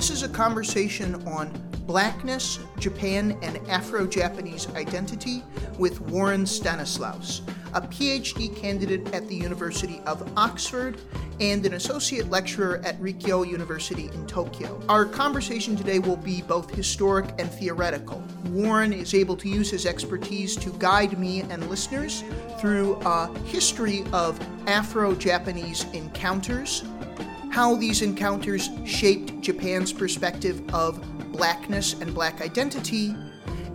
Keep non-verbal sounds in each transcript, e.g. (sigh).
This is a conversation on Blackness, Japan, and Afro Japanese identity with Warren Stanislaus, a PhD candidate at the University of Oxford and an associate lecturer at Rikkyo University in Tokyo. Our conversation today will be both historic and theoretical. Warren is able to use his expertise to guide me and listeners through a history of Afro Japanese encounters, how these encounters shaped Japan's perspective of blackness and black identity,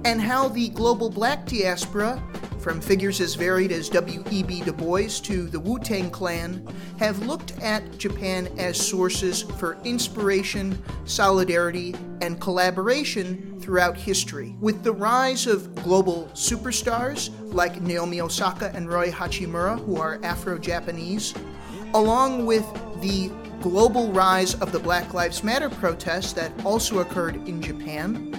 and how the global black diaspora from figures as varied as W.E.B. Du Bois to the Wu Tang Clan, have looked at Japan as sources for inspiration, solidarity, and collaboration throughout history. With the rise of global superstars like Naomi Osaka and Rui Hachimura, who are Afro Japanese, along with the global rise of the Black Lives Matter protests that also occurred in Japan,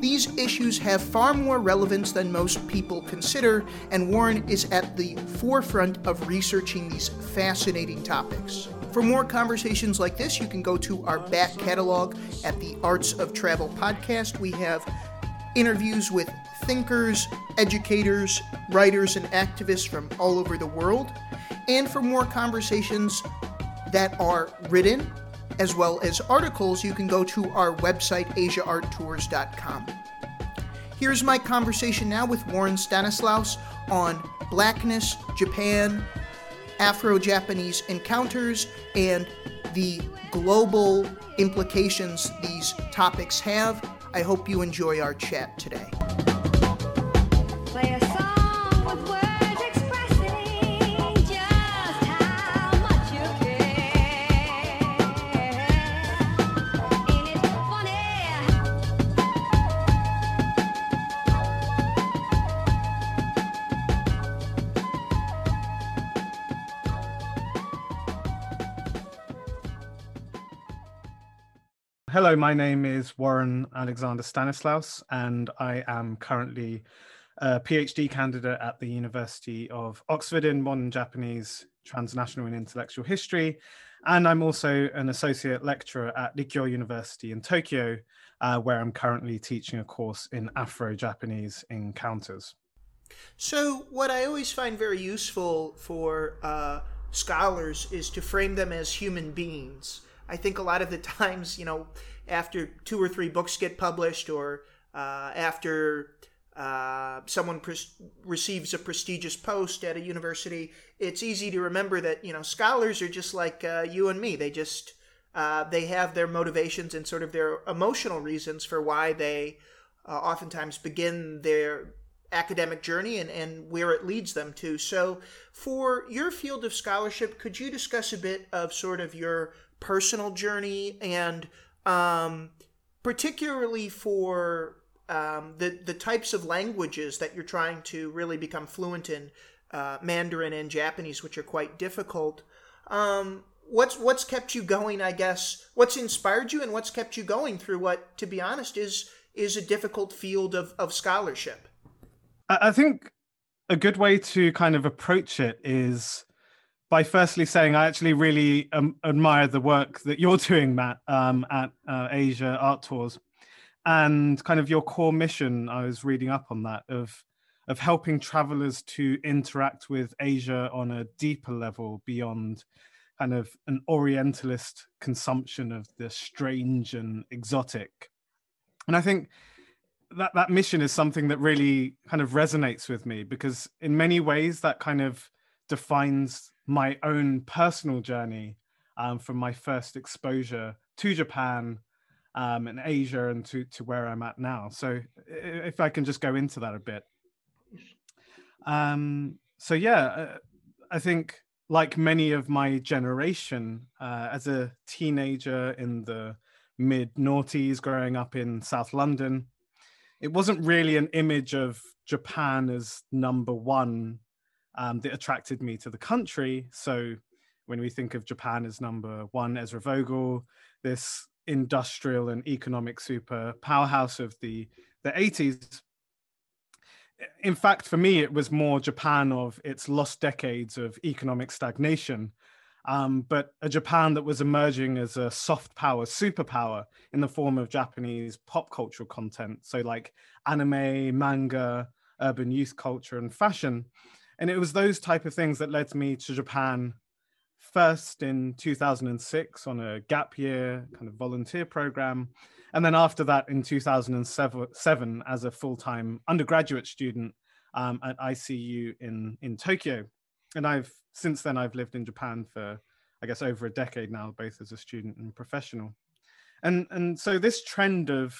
these issues have far more relevance than most people consider, and Warren is at the forefront of researching these fascinating topics. For more conversations like this, you can go to our back catalog at the Arts of Travel podcast. We have interviews with thinkers, educators, writers, and activists from all over the world. And for more conversations that are written, as well as articles, you can go to our website, asiaarttours.com. Here's my conversation now with Warren Stanislaus on Blackness, Japan, Afro Japanese encounters, and the global implications these topics have. I hope you enjoy our chat today. Hello, my name is Warren Alexander Stanislaus, and I am currently a PhD candidate at the University of Oxford in Modern Japanese, Transnational and Intellectual History. And I'm also an associate lecturer at Rikkyo University in Tokyo, uh, where I'm currently teaching a course in Afro Japanese encounters. So, what I always find very useful for uh, scholars is to frame them as human beings I think a lot of the (laughs) times, you know, after two or three books get published or uh, after uh, someone receives a prestigious post at a university, it's easy to remember that, you know, scholars are just like uh, you and me. They just, uh, they have their motivations and sort of their emotional reasons for why they uh, oftentimes begin their academic journey and, and where it leads them to. So, for your field of scholarship, could you discuss a bit of sort of your personal journey and um, particularly for um, the the types of languages that you're trying to really become fluent in, uh, Mandarin and Japanese, which are quite difficult. Um, what's what's kept you going? I guess what's inspired you and what's kept you going through what, to be honest, is is a difficult field of of scholarship. I think a good way to kind of approach it is by firstly saying I actually really um, admire the work that you're (laughs) doing, Matt, um, at uh, Asia Art Tours, and kind of your core mission. I was reading up on that of of helping travelers to interact with Asia on a deeper level beyond kind of an Orientalist consumption of the strange and exotic. And I think that that mission is something that really kind of resonates with me because in many ways that kind of defines my own personal journey um, from my first exposure to Japan um, and Asia and to, to where I'm at now. So if I can just go into that a bit. Um, so yeah, uh, I think like many of my generation, uh, as a teenager in the mid noughties, growing up in South London, it wasn't really an image of Japan as number one um, that attracted me to the country. So when we think of Japan as number one, Ezra Vogel, this industrial and economic super powerhouse of the the 80s. In fact, for me, it was more Japan of its lost decades of economic stagnation um, but a Japan that was emerging as a soft power superpower in the form of Japanese pop cultural content. So, like anime, manga, urban youth culture, and fashion. And it was those type of things that led me to Japan first in 2006 on a gap year kind of volunteer program. And then after that in 2007 as a full time undergraduate student um, at ICU in, in Tokyo. And I've since then I've lived in Japan for I guess over a decade now, both as a student and professional. And and so this trend of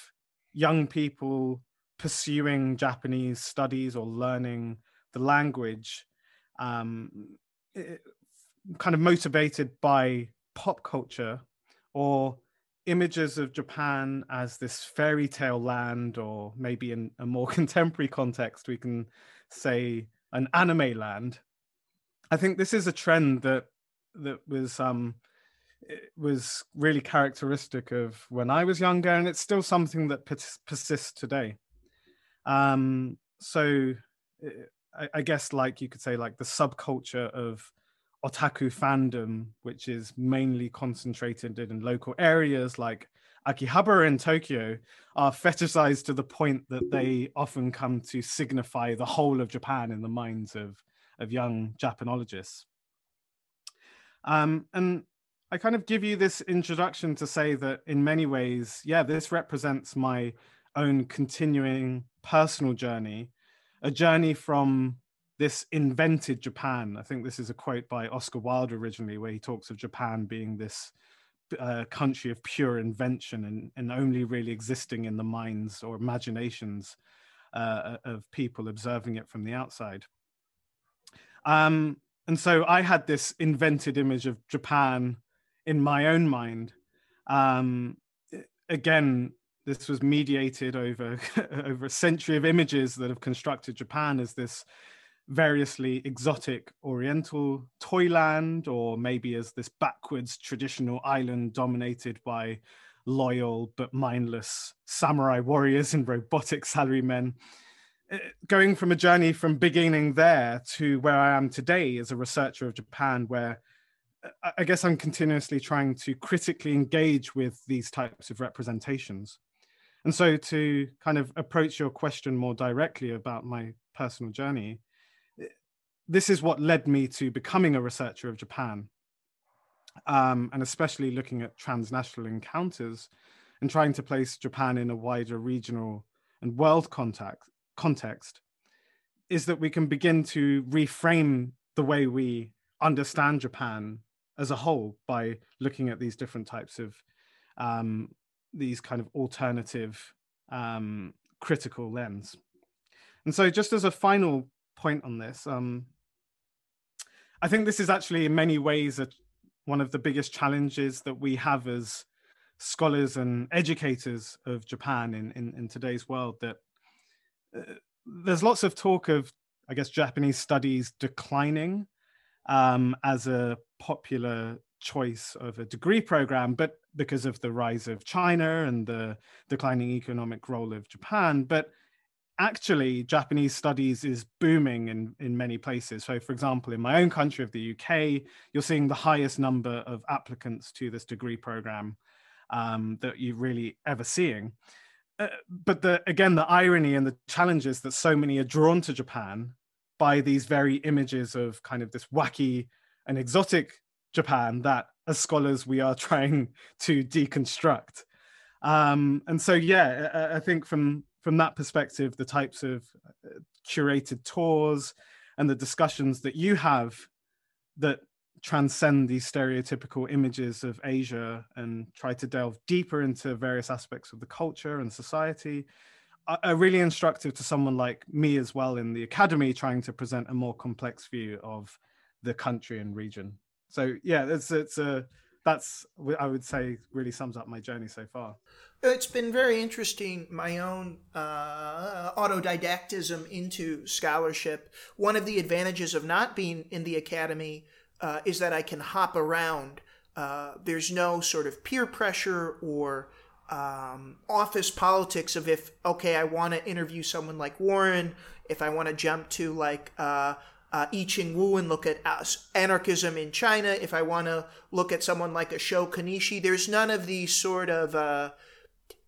young people pursuing Japanese studies or learning the language, um, it, kind of motivated by pop culture or images of Japan as this fairy tale land, or maybe in a more (laughs) contemporary context, we can say an anime land. I think this is a trend that that was um, was really characteristic of when I was younger, and it's still something that persists today. Um, so, I, I guess, like you could say, like the subculture of otaku fandom, which is mainly concentrated in local areas like Akihabara in Tokyo, are fetishized to the point that they often come to signify the whole of Japan in the minds of, of young Japanologists. Um, and I kind of give you this introduction to say that in many ways, yeah, this represents my own continuing personal journey, a journey from this invented Japan. I think this is a quote by Oscar Wilde originally, where he talks of Japan being this uh, country of pure invention and, and only really existing in the minds or imaginations uh, of people observing it from the outside. Um, and so I had this invented image of Japan in my own mind. Um, again, this was mediated over (laughs) over a century of images that have constructed Japan as this variously exotic oriental toyland or maybe as this backwards traditional island dominated by loyal but mindless samurai warriors and robotic salarymen uh, going from a journey from beginning there to where i am today as a researcher of japan where uh, i guess i'm continuously trying to critically engage with these types of representations and so to kind of approach your question more directly about my personal journey this is what led me to becoming a researcher of Japan, um, and especially looking at transnational encounters and trying to place Japan in a wider regional and world contact, context, is that we can begin to reframe the way we understand Japan as a whole by looking at these different types of um, these kind of alternative um, critical lens. And so, just as a final point on this, um, I think this is actually, in many ways, a, one of the biggest challenges that we have as scholars and educators of Japan in, in, in today's world. That uh, there's lots of talk of, I guess, Japanese studies declining um, as a popular choice of a degree program, but because of the rise of China and the declining economic role of Japan. But actually Japanese studies is booming in, in many places. So, for example, in my own country of the UK, you're seeing the highest number of applicants to this degree program um, that you're really ever seeing. Uh, but the, again, the irony and the challenges that so many are drawn to Japan by these very images of kind of this wacky and exotic Japan that, as scholars, we are (laughs) trying to deconstruct. Um, and so, yeah, I, I think from from that perspective, the types of uh, curated tours and the discussions that you have that transcend these stereotypical images of Asia and try to delve deeper into various aspects of the culture and society are really instructive to someone like me as well in the academy trying to present a more complex view of the country and region so yeah it's it's a that's i would say really sums up my journey so far it's been very interesting, my own uh, autodidactism into scholarship. One of the advantages of not being in the academy uh, is that I can hop around. Uh, there's no sort of peer pressure or um, office politics of if, okay, I want to interview someone like Warren, if I want to jump to like uh, I Ching Wu and look at uh, anarchism in China, if I want to look at someone like a Sho Konishi, there's none of these sort of uh,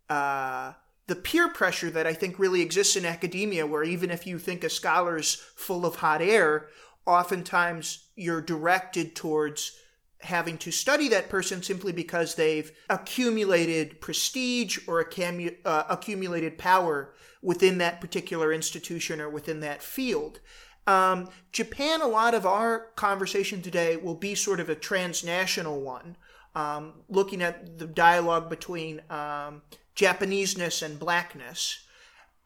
uh, the peer pressure that I think really exists in academia, where even if you think a scholar's full of hot air, oftentimes you're directed towards having to study that person simply because they've accumulated prestige or accamu- uh, accumulated power within that particular institution or within that field. Um, Japan, a lot of our conversation today will be sort of a transnational one, um, looking at the dialogue between um, Japaneseness and blackness.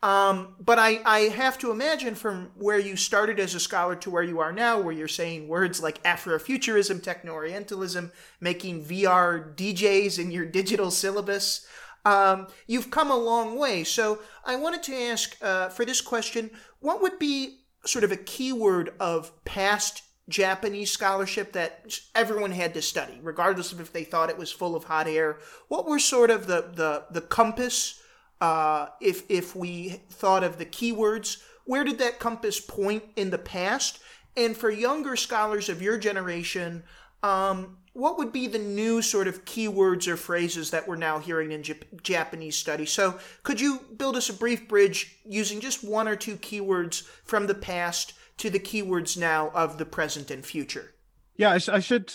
Um, but I, I have to imagine from where you started as a scholar to where you are now, where you're saying words like Afrofuturism, Techno Orientalism, making VR DJs in your digital syllabus, um, you've come a long way. So I wanted to ask uh, for this question what would be sort of a keyword of past Japanese scholarship that everyone had to study, regardless of if they thought it was full of hot air. What were sort of the the, the compass? Uh, if if we thought of the keywords, where did that compass point in the past? And for younger scholars of your generation, um, what would be the new sort of keywords or phrases that we're now hearing in Jap- Japanese study? So, could you build us a brief bridge using just one or two keywords from the past to the keywords now of the present and future? Yeah, I, sh- I should,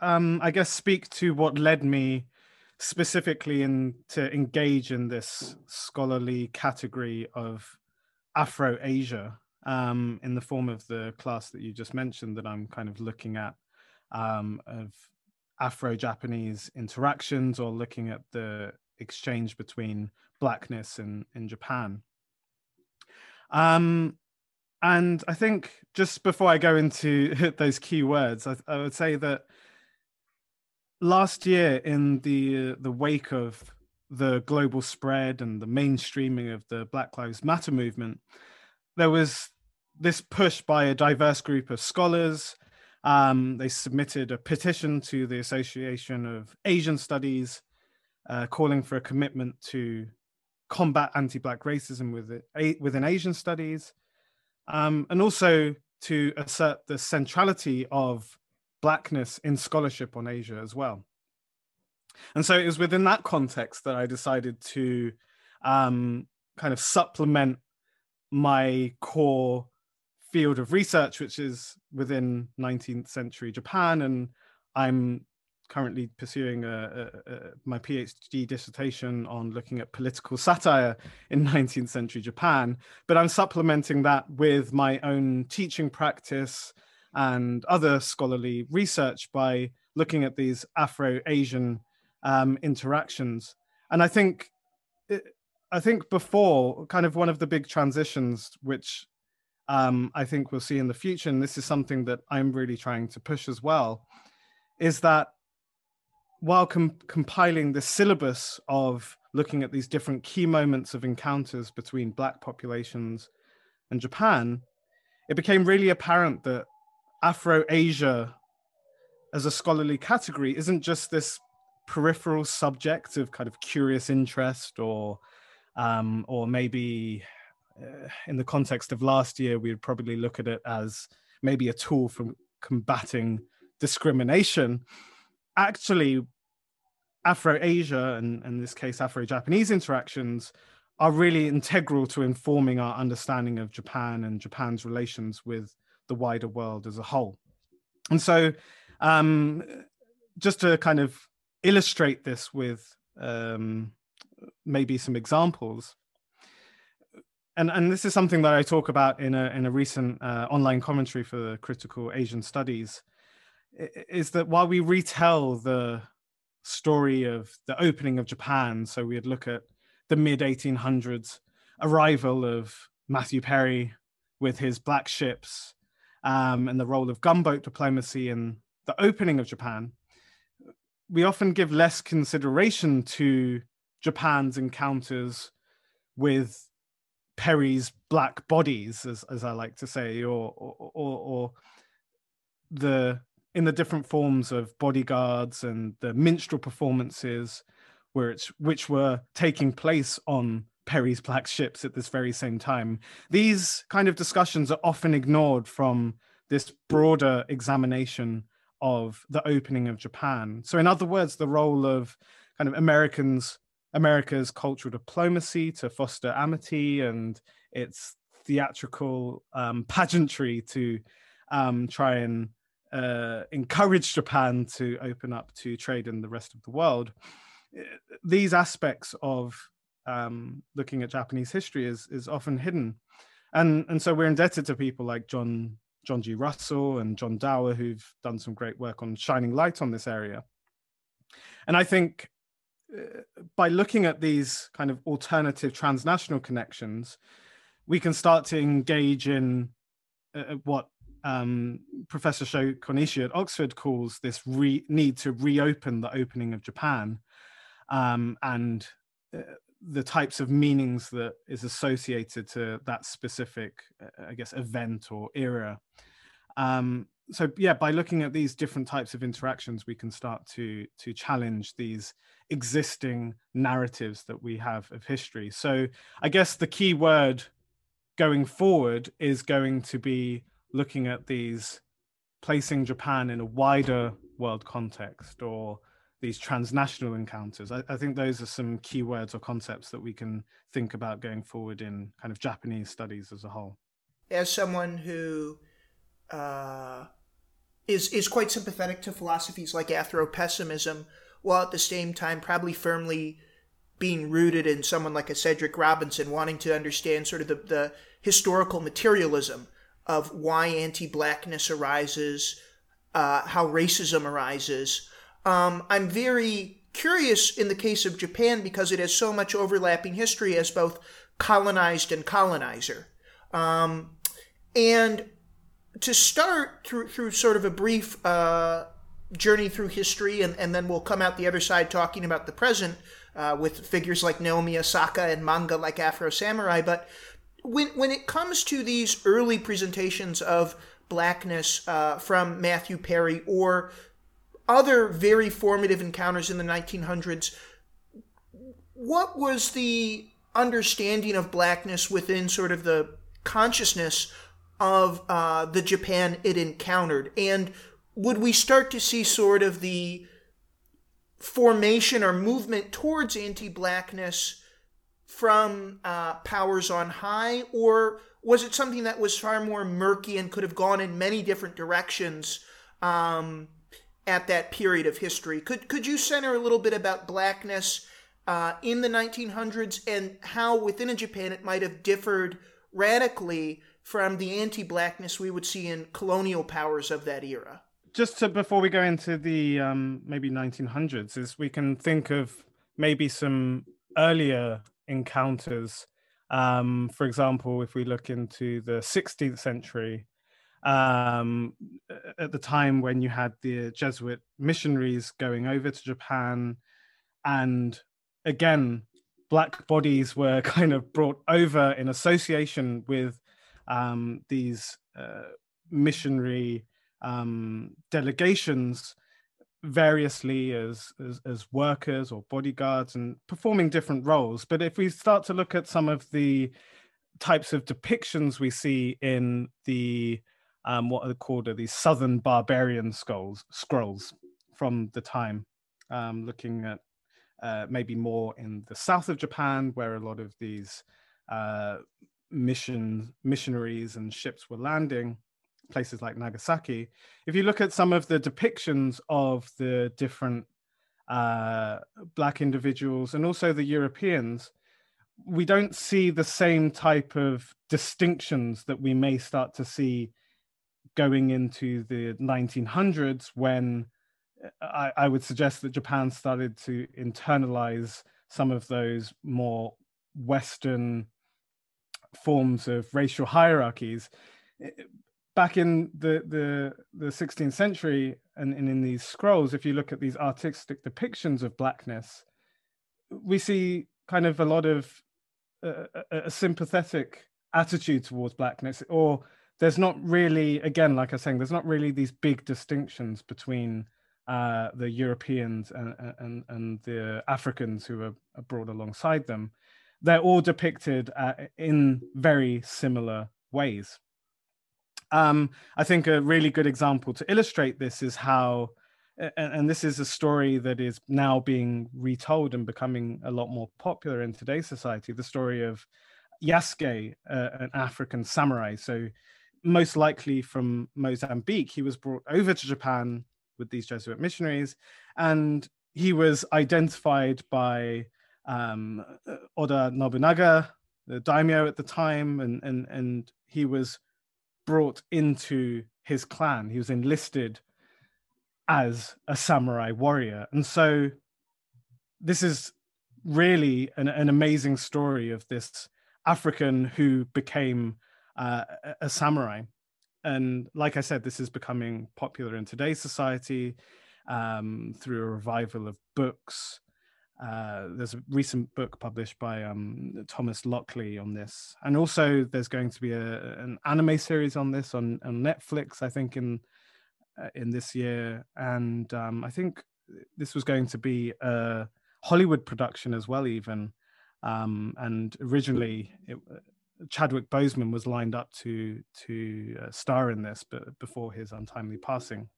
um, I guess, speak to what led me specifically in to engage in this scholarly category of Afro Asia um, in the form of the class that you just mentioned that I'm kind of looking at um, of Afro Japanese interactions or looking at the exchange between blackness in, in Japan. Um, and I think just before I go into (laughs) those key words, I, I would say that last year, in the the wake of the global spread and the mainstreaming of the Black Lives Matter movement, there was this push by a diverse group of scholars um, they submitted a petition to the Association of Asian Studies, uh, calling for a commitment to combat anti-black racism within Asian studies, um, and also to assert the centrality of blackness in scholarship on Asia as well. And so it was within that context that I decided to um, kind of supplement my core field of research, which is within 19th century Japan, and I'm currently pursuing a, a, a, my PhD dissertation on looking at political satire in (laughs) 19th century Japan. But I'm supplementing that with my own teaching practice and other scholarly research by looking at these Afro-Asian um, interactions. And I think, I think before, kind of one of the big transitions, which um, I think we'll see in the future, and this is something that I'm really trying to push as well, is that while com- compiling the syllabus of looking at these different key moments of encounters between Black populations and Japan, it became really apparent that Afro Asia as a scholarly category isn't just this peripheral subject of kind of curious interest or um, or maybe uh, in the context of last year, we would probably look at it as maybe a tool for combating discrimination. Actually, Afro Asia, and in this case, Afro Japanese interactions, are really integral to informing our understanding of Japan and Japan's relations with the wider world as a whole. And so, um, just to kind of illustrate this with um, maybe some examples, and and this is something that I talk about in a in a recent uh, online commentary for the critical Asian studies, is that while we retell the story of the opening of Japan, so we'd look at the mid 1800s arrival of Matthew Perry with his black ships um, and the role of gunboat diplomacy in the opening of Japan, we often give less consideration to Japan's encounters with Perry's black bodies, as as I like to say, or or, or, or the in the different forms of bodyguards and the minstrel performances, where it's which were taking place on Perry's black ships at this very same time. These kind of discussions are often ignored from this broader examination of the opening of Japan. So, in other words, the role of kind of Americans, America's cultural diplomacy to foster amity and its theatrical um, pageantry to um, try and uh, encourage Japan to open up to trade in the rest of the world. These aspects of um, looking at Japanese history is is often hidden, and and so we're indebted to people like John John G. Russell and John Dower who've done some great work on shining light on this area. And I think uh, by looking at these kind of alternative transnational connections, we can start to engage in uh, uh what um, Professor Sho Konishi at Oxford calls this re- need to reopen the opening of Japan um, and uh, the types of meanings that is associated to that specific, uh, I guess, event or era. Um, so yeah, by looking at these different types of interactions, we can start to to challenge these existing narratives that we have of history. So I guess the key word going forward is going to be looking at these placing Japan in a wider world context or these transnational encounters. I, I, think those are some key words or concepts that we can think about going forward in kind of Japanese studies as a whole. As someone who uh, is is quite sympathetic to philosophies like Afropessimism, while at the same time probably firmly being rooted in someone like a Cedric Robinson, wanting to understand sort of the, the historical materialism of why anti-blackness arises, uh, how racism arises. Um, I'm very curious in the case of Japan because it has so much overlapping history as both colonized and colonizer. Um, and to start through through sort of a brief uh, journey through history, and, and then we'll come out the other side talking about the present uh, with figures like Naomi Osaka and manga like Afro Samurai. But when when it comes to these early presentations of blackness uh, from Matthew Perry or other very formative encounters in the 1900s, what was the understanding of blackness within sort of the consciousness of uh, the Japan it encountered? And would we start to see sort of the formation or movement towards anti blackness from uh, powers on high, or was it something that was far more murky and could have gone in many different directions um, at that period of history? Could could you center a little bit about blackness uh, in the 1900s and how within Japan it might have differed radically from the anti-blackness we would see in colonial powers of that era? Just to, before we go into the um, maybe 1900s, is we can think of maybe some earlier encounters. Um, for example, if we look into the 16th century, um, at the time when you had the Jesuit missionaries going over to Japan, and again, black bodies were (laughs) kind of brought over in association with um, these uh, missionary um, delegations variously as, as, as workers or bodyguards and performing different roles. But if we start to look at some of the types of depictions we see in the um, what are called are these southern barbarian scrolls scrolls from the time, um, looking at uh, maybe more in the south of Japan, where a lot of these uh, mission missionaries and ships were landing places like Nagasaki, if you look at some of the depictions of the different uh, black individuals and also the Europeans, we don't see the same type of distinctions that we may start to see going into the 1900s when uh, I, I would suggest that Japan started to internalize some of those more Western forms of racial hierarchies back in the the the 16th century and, and in these scrolls if you look at these artistic depictions of blackness we see kind of a lot of uh, a, a sympathetic attitude towards blackness or there's not really again like i was saying there's not really these big distinctions between uh, the europeans and, and and the africans who are, are brought alongside them they're all depicted uh, in very similar ways Um, I think a really good example to illustrate this is how, and, this is a story that is now being retold and becoming a lot more popular in today's society the story of Yasuke, uh, an African samurai. So, most likely from Mozambique, he was brought over to Japan with these Jesuit missionaries, and he was identified by um, Oda Nobunaga, the daimyo at the time, and and and he was brought into his clan. He was enlisted as a samurai warrior, and so this is really an, an amazing story of this African who became uh, a samurai. And like I said, this is becoming popular in today's society um, through a revival of books. Uh, there's a recent book published by um, Thomas Lockley on this, and also there's going to be a, an anime series on this on, on Netflix, I think in uh, in this year, and um, I think this was going to be a Hollywood production as well, even. Um, and originally, it, Chadwick Boseman was lined up to to uh, star in this, but before his untimely passing.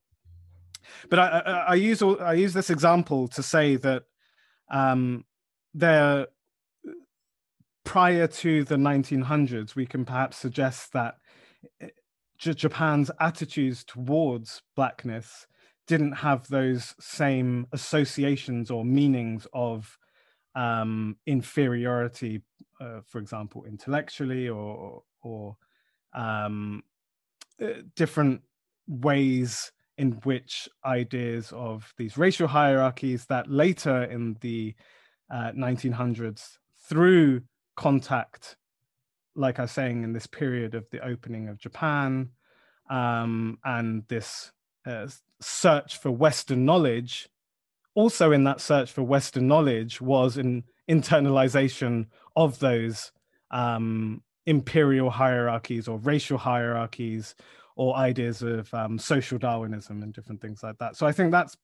But I, I, I use I use this example to say that um, there, prior to the 1900s, we can perhaps suggest that eh, J- Japan's attitudes towards blackness didn't have those same associations or meanings of um, inferiority, uh, for example, intellectually or or um, uh, different ways in which ideas of these racial hierarchies that later in the uh, 1900s, through contact, like I was saying, in this period of the opening of Japan um, and this uh, search for Western knowledge, also in that search for Western knowledge was an internalization of those um, imperial hierarchies or racial hierarchies or ideas of um, social Darwinism and different things like that. So I think that's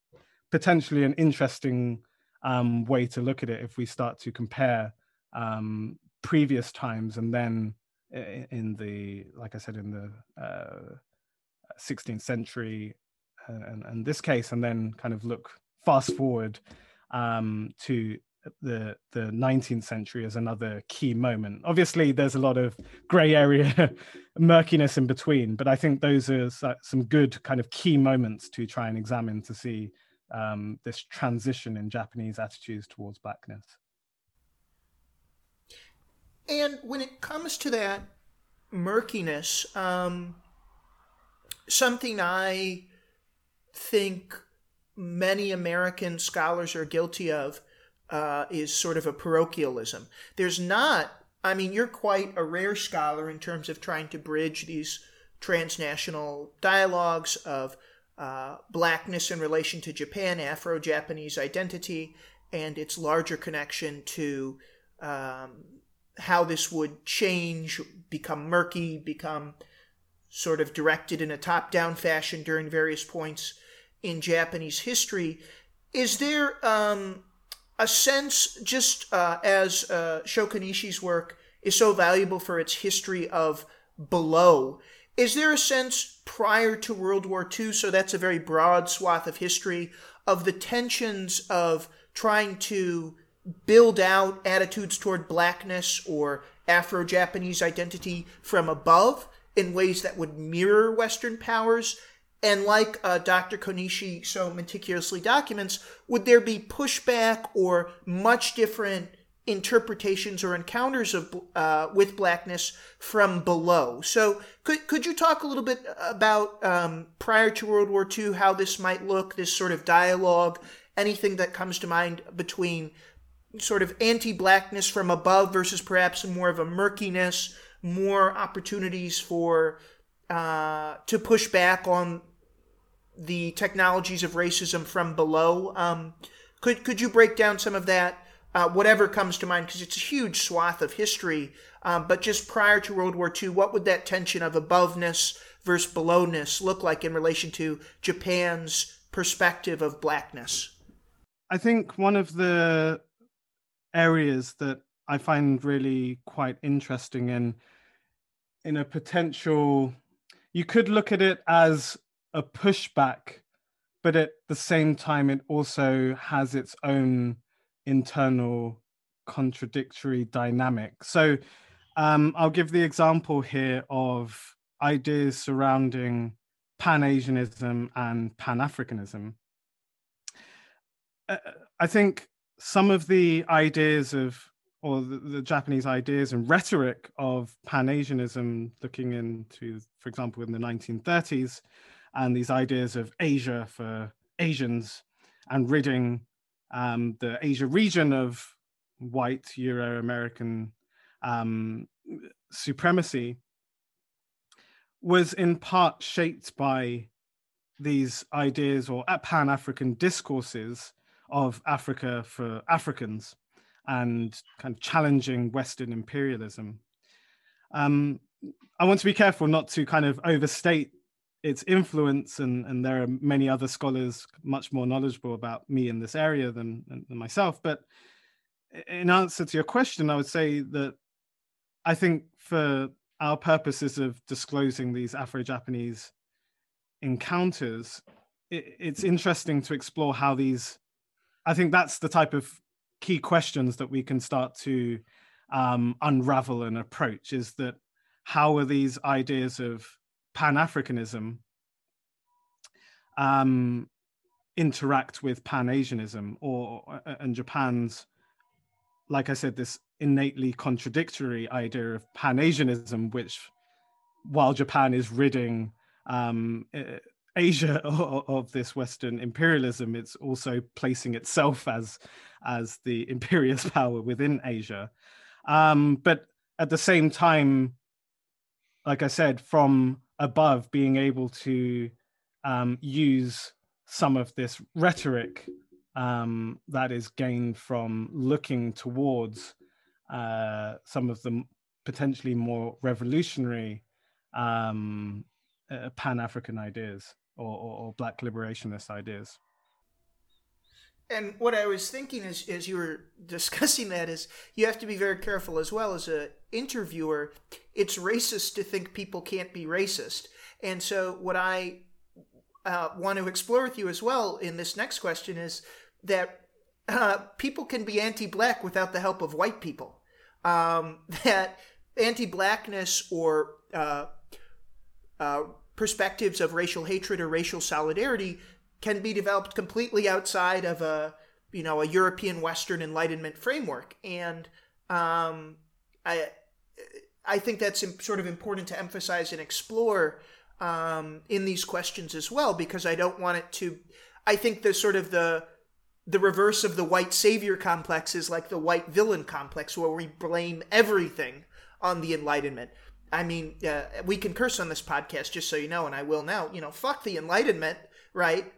potentially an interesting um, way to look at it if we start to compare um, previous times and then in the, like I said, in the uh, 16th century uh, and, and this case, and then kind of look fast forward um, to the the 19th century as another key moment. Obviously, there's a lot of grey area, (laughs) murkiness in between, but I think those are some good kind of key moments to try and examine to see um, this transition in Japanese attitudes towards blackness. And when it comes to that murkiness, um, something I think many American scholars are guilty of uh, is sort of a parochialism. There's not, I mean, you're quite a rare scholar in terms of trying to bridge these transnational dialogues of uh, blackness in relation to Japan, Afro Japanese identity, and its larger connection to um, how this would change, become murky, become sort of directed in a top down fashion during various points in Japanese history. Is there um, a sense, just uh, as uh, Nishi's work is so valuable for its history of below, is there a sense prior to World War II, so that's a very broad swath of history, of the tensions of trying to build out attitudes toward blackness or Afro Japanese identity from above in ways that would mirror Western powers and like uh, Dr. Konishi so meticulously documents, would there be pushback or much different interpretations or encounters of uh, with blackness from below? So, could could you talk a little bit about um, prior to World War II how this might look, this sort of dialogue, anything that comes to mind between sort of anti-blackness from above versus perhaps more of a murkiness, more opportunities for uh, to push back on the technologies of racism from below. Um, could could you break down some of that? Uh, whatever comes to mind, because it's a huge swath of history. Um, but just prior to World War II, what would that tension of aboveness versus belowness look like in relation to Japan's perspective of blackness? I think one of the areas that I find really quite interesting in in a potential you could look at it as a pushback, but at the same time, it also has its own internal contradictory dynamic. So um, I'll give the example here of ideas surrounding Pan Asianism and Pan Africanism. Uh, I think some of the ideas of, or the, the Japanese ideas and rhetoric of Pan Asianism, looking into, for example, in the 1930s, and these ideas of Asia for Asians and ridding um, the Asia region of white Euro American um, supremacy was in part shaped by these ideas or pan African discourses of Africa for Africans and kind of challenging Western imperialism. Um, I want to be careful not to kind of overstate its influence, and, and there are many other scholars much more knowledgeable about me in this area than, than myself. But in answer to your question, I would say that I think for our purposes of disclosing these Afro-Japanese encounters, it, it's interesting to explore how these. I think that's the type of key questions that we can start to um, unravel and approach. Is that how are these ideas of Pan Africanism um, interact with Pan Asianism or and Japan's, like I said, this innately contradictory idea of Pan Asianism, which, while Japan is ridding um, Asia (laughs) of this Western imperialism, it's also placing itself as as the (laughs) imperious power within Asia. Um, but at the same time, like I said, from above, being able to um, use some of this rhetoric um, that is gained from looking towards uh, some of the potentially more revolutionary um, uh, Pan African ideas or, or, or, Black liberationist ideas. And what I was thinking as, as you were (laughs) discussing that is you have to be very careful as well as an interviewer. It's racist to think people can't be racist. And so, what I uh, want to explore with you as well in this next question is that uh, people can be anti-black without the help of white people. Um, (laughs) that anti-blackness or uh, uh, perspectives of racial hatred or racial solidarity can be developed completely outside of a you know a European Western Enlightenment framework, and um, I I think that's sort of important to emphasize and explore um, in these questions as well because I don't want it to. I think the sort of the the reverse of the white savior complex is like the white villain complex, where we blame everything on the Enlightenment. I mean, uh, we can curse on this podcast, just so you know, and I will now. You know, fuck the Enlightenment, right?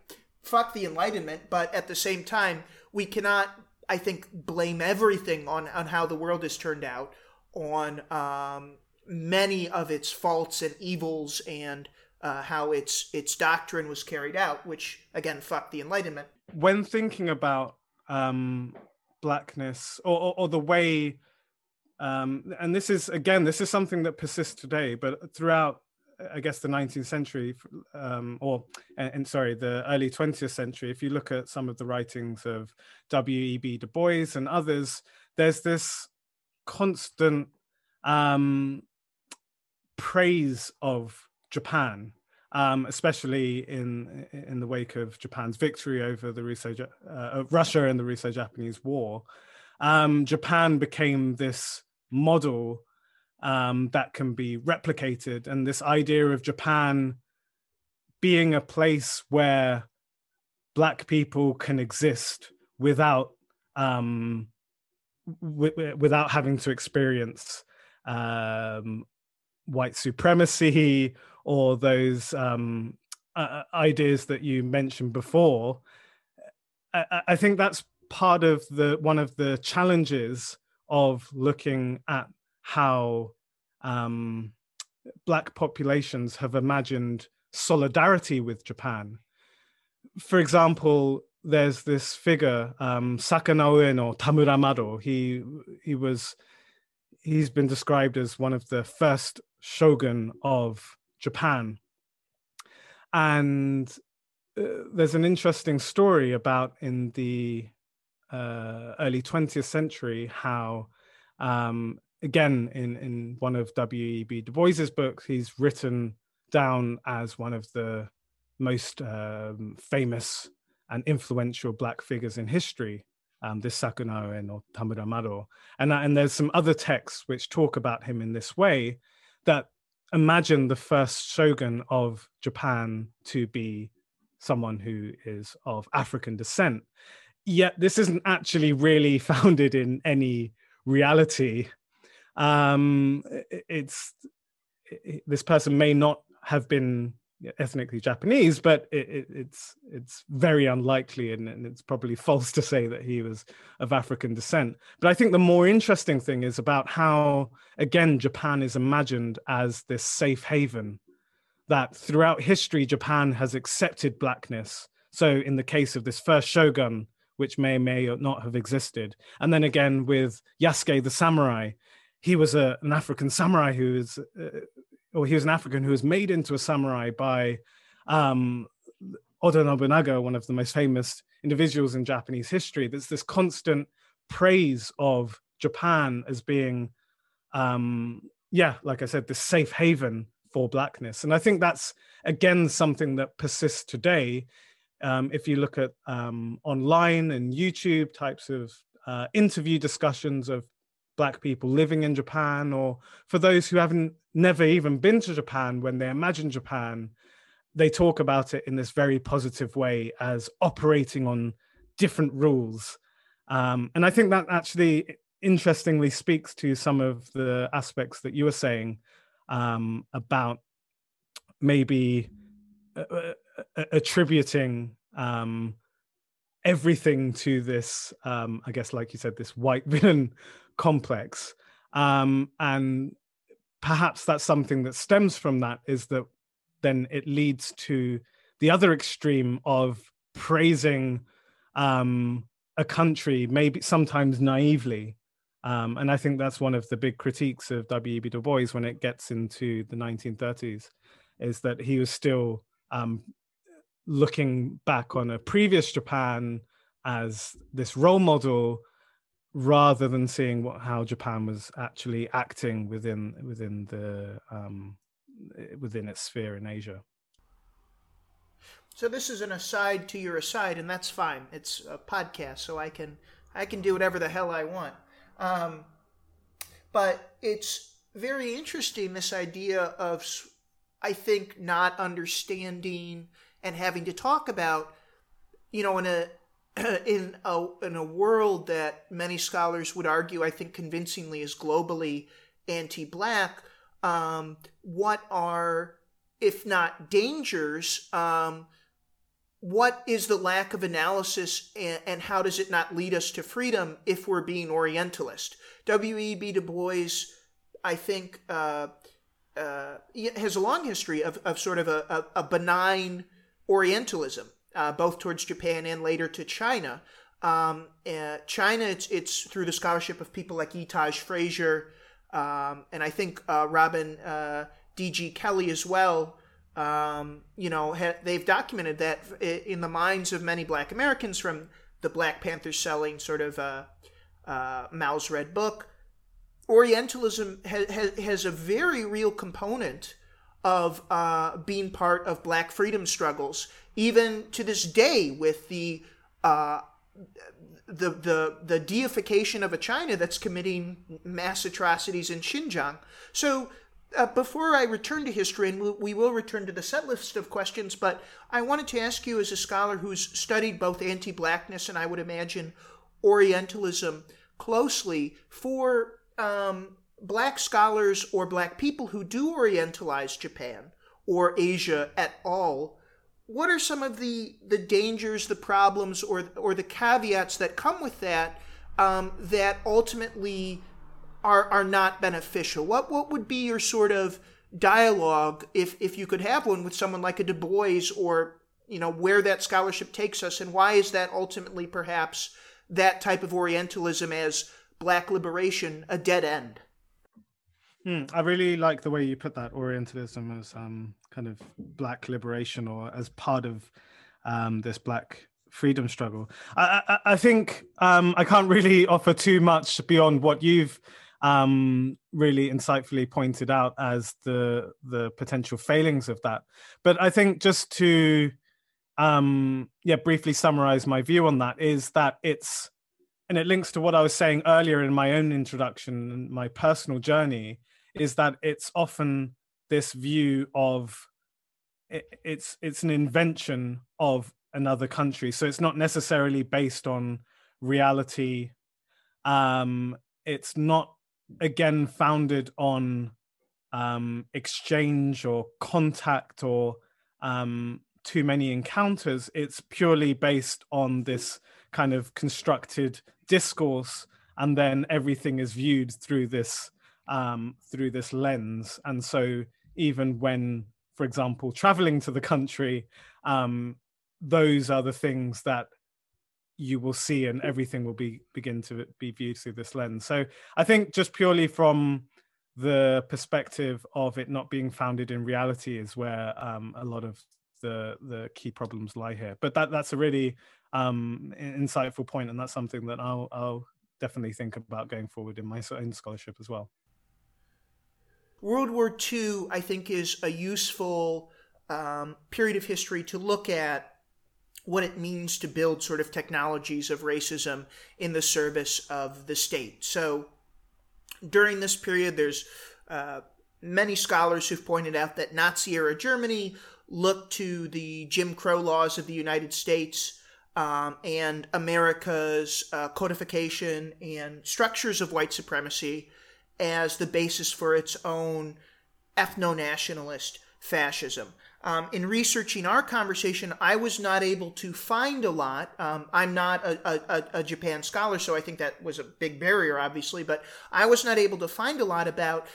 Fuck the Enlightenment, but at the same time, we cannot, I think, blame everything on on how the world has turned out, on um, many of its faults and evils, and uh, how its its doctrine was carried out. Which again, fuck the Enlightenment when thinking about um, blackness or, or, or, the way, um, and this is again, this is something that persists today, but throughout, I guess, the 19th century, um, or and, and, sorry, the early 20th century, if you look at some of the writings of W.E.B. Du Bois and others, there's this constant um, praise of Japan um, especially in in the wake of Japan's victory over the Russo uh, Russia in the Russo-Japanese War, um, Japan became this model um, that can be replicated, and this idea of Japan being a place where Black people can exist without um, w- without having to experience um, white supremacy or those um, uh, ideas that you mentioned before, I, I, think that's part of the one of the challenges of looking at how um, black populations have imagined solidarity with Japan. For example, there's this figure, um, or Tamuramaro. He he was he's been described as one of the first shogun of Japan. and uh, there's an interesting story about in the uh, early 20th century how um, again in in one of w.e.b du bois's books he's written down as one of the most um, famous and influential black figures in history um, this Sakanoue or Tamuramaro. And, and there's some other texts which talk about him in this way that imagine the first shogun of Japan to be someone who is of African descent. Yet this isn't actually really (laughs) founded in any reality. Um, it's it, this person may not have been ethnically Japanese, but it, it, it's it's very unlikely, and, and, it's probably false to say that he was of African descent. But I think the more interesting thing is about how, again, Japan is imagined as this safe haven. That throughout history, Japan has accepted blackness. So, in the case of this first shogun, which may may not have existed, and then again with Yasuke the samurai, he was a, an African samurai who is uh, or he was an African who was made into a samurai by um, Oda Nobunaga, one of the most famous individuals in Japanese history. There's this constant praise of Japan as being, um, yeah, like I said, this safe haven for blackness. And I think that's again something that persists today. Um, if you look at um, online and YouTube types of uh, interview discussions of black people living in Japan, or for those who haven't never even been to Japan, when they imagine Japan, they talk about it in this very positive way as operating on different rules. Um, and I think that actually interestingly speaks to some of the aspects that you were saying um, about maybe uh, uh, uh attributing um, everything to this, um, I guess, like you said, this white (laughs) villain complex. Um, and perhaps that's something that stems from that is that then it leads to the other extreme of praising um, a country, maybe sometimes naively. Um, and I think that's one of the big critiques of W.E.B. Du Bois when it gets into the 1930s, is that he was still um, looking back on a previous Japan as this role model rather than seeing what how Japan was actually acting within within the um, within its sphere in Asia. So this is an aside to your aside, and that's fine. It's a podcast, so I can I can do whatever the hell I want. Um, but it's very interesting this idea of I think not understanding and having to talk about, you know, in a (clears throat) in a in a world that many scholars would argue, I think convincingly, is globally anti-black. Um, what are, if not dangers, um, what is the lack of analysis and, and, how does it not lead us to freedom if we're being Orientalist? W.E.B. Du Bois, I think, uh, uh, has a long history of, of sort of a, a, a benign Orientalism uh, both towards Japan and later to China. Um, uh, China, it's, it's through the scholarship of people like Etage Frazier, um, and I think uh, Robin uh, D.G. Kelley as well. Um, you know, ha- they've documented that in the minds of many Black Americans from the Black Panthers selling sort of uh, uh, Mao's Red Book. Orientalism ha- ha- has a very real component of uh, being part of black freedom struggles, even to this day with the uh, the the the deification of a China that's committing mass atrocities in Xinjiang. So. Uh, before I return to history, and we will return to the set list of questions, but I wanted to ask you, as a scholar who's studied both anti blackness and I would imagine Orientalism closely, for um, black scholars or black people who do orientalize Japan or Asia at all, what are some of the, the dangers, the problems, or, or the caveats that come with that um, that ultimately are, are not beneficial? What, what would be your sort of dialogue, if, if you could have one, with someone like a Du Bois or you know where that scholarship takes us and why is that ultimately perhaps that type of orientalism as black liberation a dead end Mm, I really like the way you put that Orientalism as um, kind of black liberation or as part of um, this black freedom struggle. I, I, I think um, I can't really offer too much beyond what you've um, really insightfully pointed out as the the potential failings of that. But I think just to um, yeah briefly summarize my view on that is that it's and it links to what I was saying earlier in my own introduction, and my personal journey, is that it's often this view of it, it's it's an invention of another country, so it's not necessarily based on reality. Um, it's not again founded on um, exchange or contact or um, too many encounters. It's purely based on this kind of constructed discourse and then everything is viewed through this um, through this lens. And so even when for example traveling to the country um, those are the things that you will see and everything will be begin to be viewed through this lens. So i think just purely from the perspective of it not being founded in reality is where um, a lot of the the key problems lie here. But that that's a really um, insightful point, and that's something that I'll, I'll definitely think about going forward in my own scholarship as well. World War II, I think, is a useful um, period of history to look at what it means to build sort of technologies of racism in the service of the state. So during this period, there's uh, many scholars who've pointed out that Nazi era Germany looked to the Jim Crow laws of the United States um, and America's uh, codification and structures of white supremacy as the basis for its own ethno nationalist fascism. Um, in researching our conversation, I was not able to find a lot. Um, I'm not a, a, a, Japan scholar, so I think that was a big barrier, obviously, but I was not able to find a lot about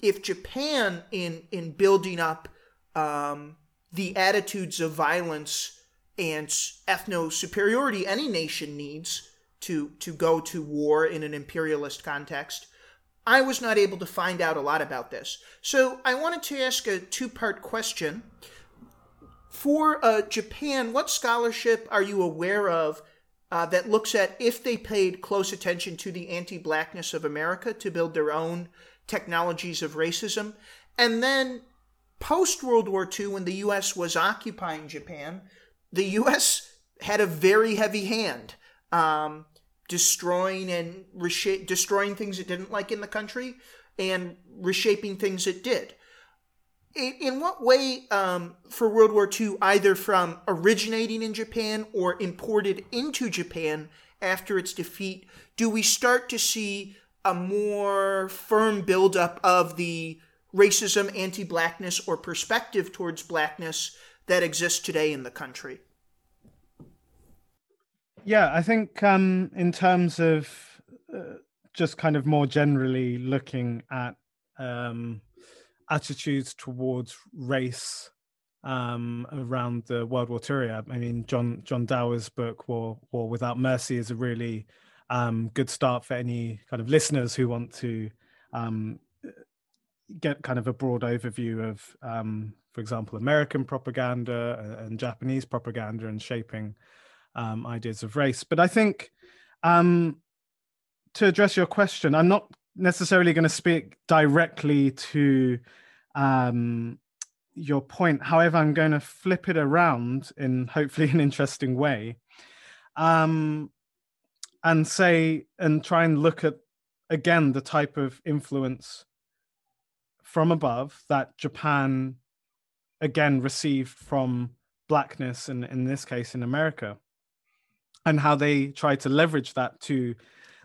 if Japan, in, in building up um, the attitudes of violence and ethno superiority any nation needs to to go to war in an imperialist context. I was not able to find out a lot about this. So I wanted to ask a two part question. For uh, Japan, what scholarship are you aware of uh, that looks at if they paid close attention to the anti blackness of America to build their own technologies of racism? And then post World War II, when the US was occupying Japan, the U.S. had a very heavy hand, um, destroying and resha- destroying things it didn't like in the country and reshaping things it did. In, in what way, um, for World War II, either from originating in Japan or imported into Japan after its defeat, do we start to see a more firm buildup of the racism, anti blackness, or perspective towards blackness that exists today in the country? Yeah, I think um, in terms of uh, just kind of more generally looking at um, attitudes towards race um, around the World War II. I mean, John John Dower's book "War War Without Mercy" is a really um, good start for any kind of listeners who want to um, get kind of a broad overview of um, for example, American propaganda and Japanese propaganda and shaping um, ideas of race. But I think um, to address your question, I'm not necessarily going to speak directly to um, your point. However, I'm going to flip it around in hopefully an interesting way um, and say, and try and look at again the type of influence from above that Japan again received from blackness and in this case in america and how they try to leverage that to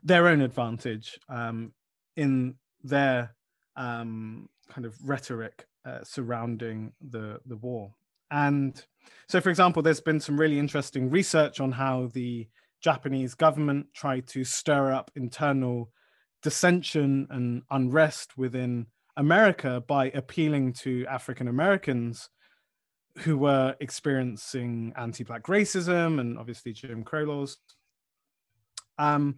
their own advantage um, in their um, kind of rhetoric uh, surrounding the the war. And so for example there's been some really interesting research on how the japanese government tried to stir up internal dissension and unrest within America by appealing to African Americans who were experiencing anti-black racism and obviously Jim Crow laws. Um,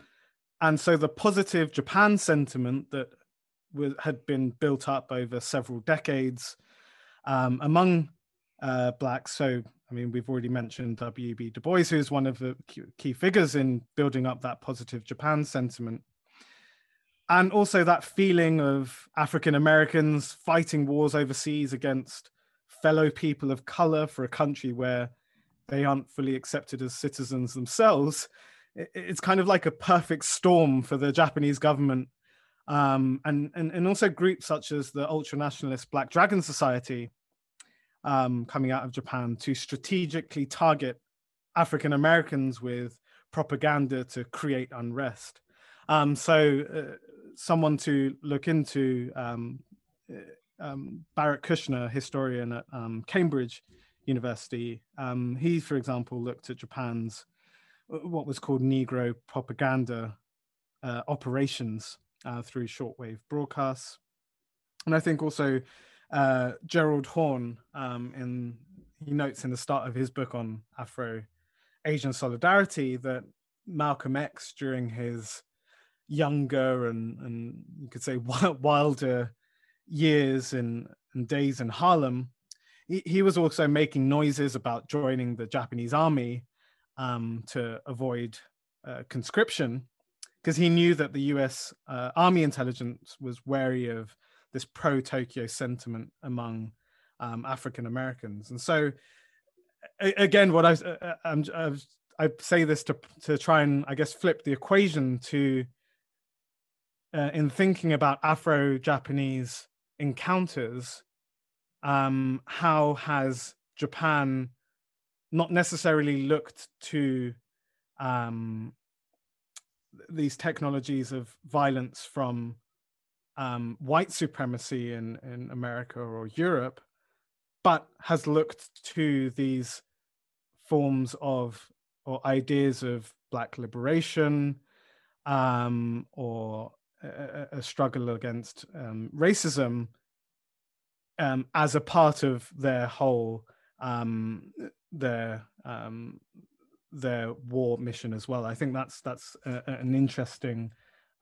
and so the positive Japan sentiment that had been built up over several decades um, among uh, blacks. So, I mean, we've already mentioned W.B. Du Bois, who's one of the key figures in building up that positive Japan sentiment. And also that feeling of African Americans fighting wars overseas against fellow people of color for a country where they aren't fully accepted as citizens themselves. It's kind of like a perfect storm for the Japanese government um, and, and, and also groups such as the ultra nationalist Black Dragon Society um, coming out of Japan to strategically target African Americans with propaganda to create unrest. Um, so, uh, someone to look into um, Barak Kushner, historian at um, Cambridge University. Um, he, for example, looked at Japan's uh, what was called Negro propaganda uh, operations uh, through shortwave broadcasts. And I think also uh, Gerald Horne, um, in he notes in the start of his book on Afro Asian solidarity that Malcolm X, during his younger and, and you could say (laughs) wilder years and, and days in Harlem, he, he, was also making noises about joining the Japanese army um, to avoid uh, conscription because he knew that the US uh, Army intelligence was wary of this pro Tokyo sentiment among um, African Americans. And so, again, what I, uh, uh, I say this to, to try and, I guess, flip the equation to uh, in thinking about Afro Japanese encounters, um, how has Japan not necessarily looked to um, these technologies of violence from um, white supremacy in, in America or Europe, but has looked to these forms of or ideas of black liberation um, or a, a, struggle against um, racism um, as a part of their whole um, their um, their war mission as well. I think that's that's a, an interesting,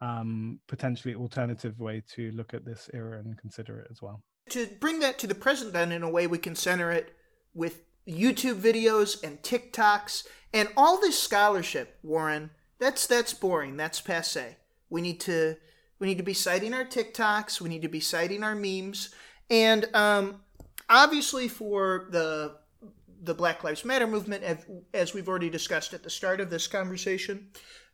um, potentially alternative way to look at this era and consider it as well. To bring that to the present, then in a way we can center it with YouTube videos and TikToks and all this scholarship, Warren. That's that's boring. That's passe. We need to we need to be citing our TikToks. We need to be citing our memes, and um, obviously for the the Black Lives Matter movement, as we've already discussed at the start of this conversation,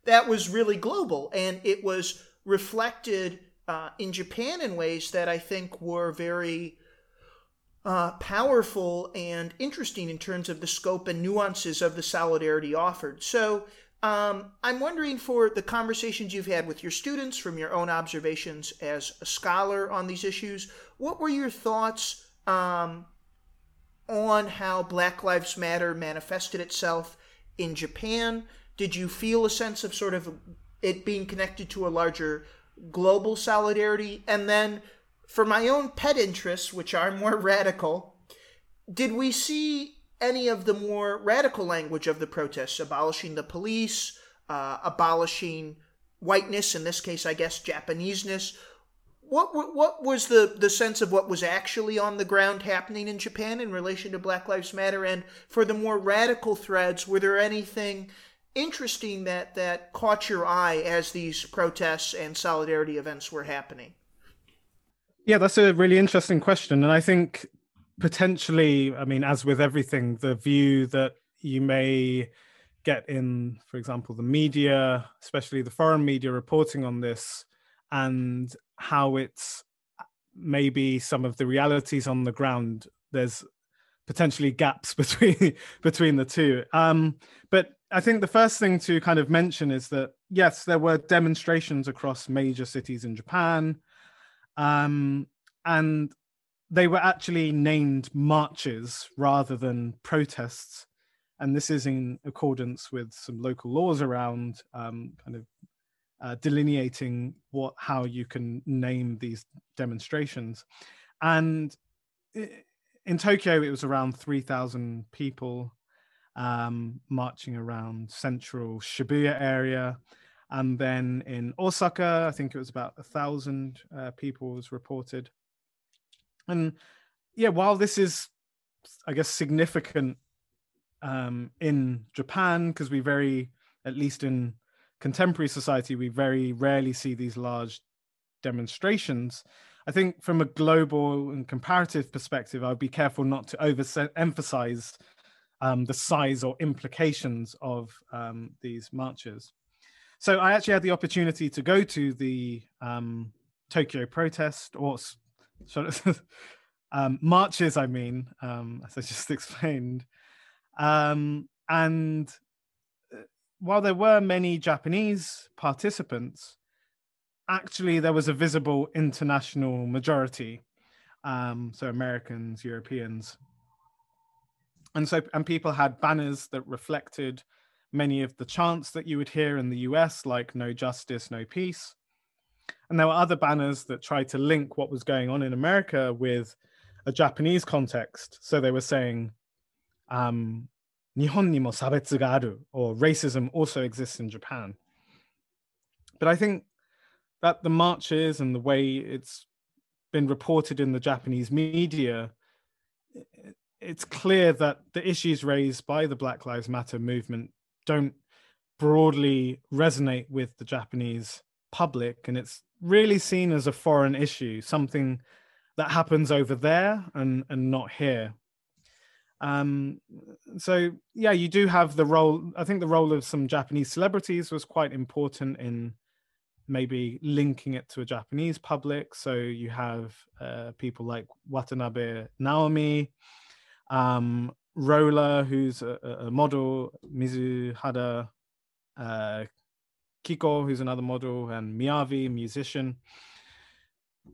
that was really global and it was reflected uh, in Japan in ways that I think were very uh, powerful and interesting in terms of the scope and nuances of the solidarity offered. So um, I'm wondering for the conversations you've had with your students from your own observations as a scholar on these issues, what were your thoughts um, on how Black Lives Matter manifested itself in Japan? Did you feel a sense of sort of it being connected to a larger global solidarity? And then for my own pet interests, which are more (laughs) radical, did we see any of the more radical language of the protests, abolishing the police, uh, abolishing whiteness, in this case, I guess, Japaneseness? what what was the the sense of what was actually on the ground happening in Japan in relation to Black Lives Matter? And for the more radical threads were there anything interesting that that caught your eye as these protests and solidarity events were happening? Yeah that's a really interesting question. And i think potentially i mean as with everything the view that you may get in for example the media especially the foreign media reporting on this and how it's maybe some of the realities on the ground there's potentially gaps (laughs) between between the two. Um, but i think the first thing to kind of mention is that yes there were demonstrations across major cities in japan. Um, and they were actually named marches rather than protests. And this is in accordance with some local laws around um, kind of uh, delineating what how you can name these demonstrations. And in tokyo it was around 3000 people um, marching around central shibuya area. And then in Osaka, I think it was about a thousand uh, people was reported. And yeah, while this is, I guess, significant um, in Japan, because we very, at least in contemporary society, we very rarely see these large demonstrations. I think from a global and comparative perspective, I'd be careful not to overemphasize um, the size or implications of um, these marches. So I actually had the opportunity to go to the um, Tokyo protest or (laughs) um, marches, I mean, um, as I just (laughs) explained. Um, and uh, while there were many Japanese participants, actually there was a visible international majority. Um, so Americans, Europeans. And so, and people had banners that reflected many of the chants that you would hear in the US, like no justice, no peace. And there were other banners that tried to link what was going on in America with a Japanese context. So they were saying, um, Nihon ni mo sabetsu ga aru, or racism also exists in Japan. But I think that the marches and the way it's been reported in the Japanese media, it's clear that the issues raised by the Black Lives Matter movement don't broadly resonate with the Japanese public. And it's really seen as a foreign issue, something that happens over there and, and not here. Um, so yeah, you do have the role. I think the role of some Japanese celebrities was quite important in maybe linking it to a Japanese public. So you have uh, people like Watanabe Naomi, um, Rola, who's a, a model, Mizuhara uh, Kiko, who's another model, and Miyavi, musician.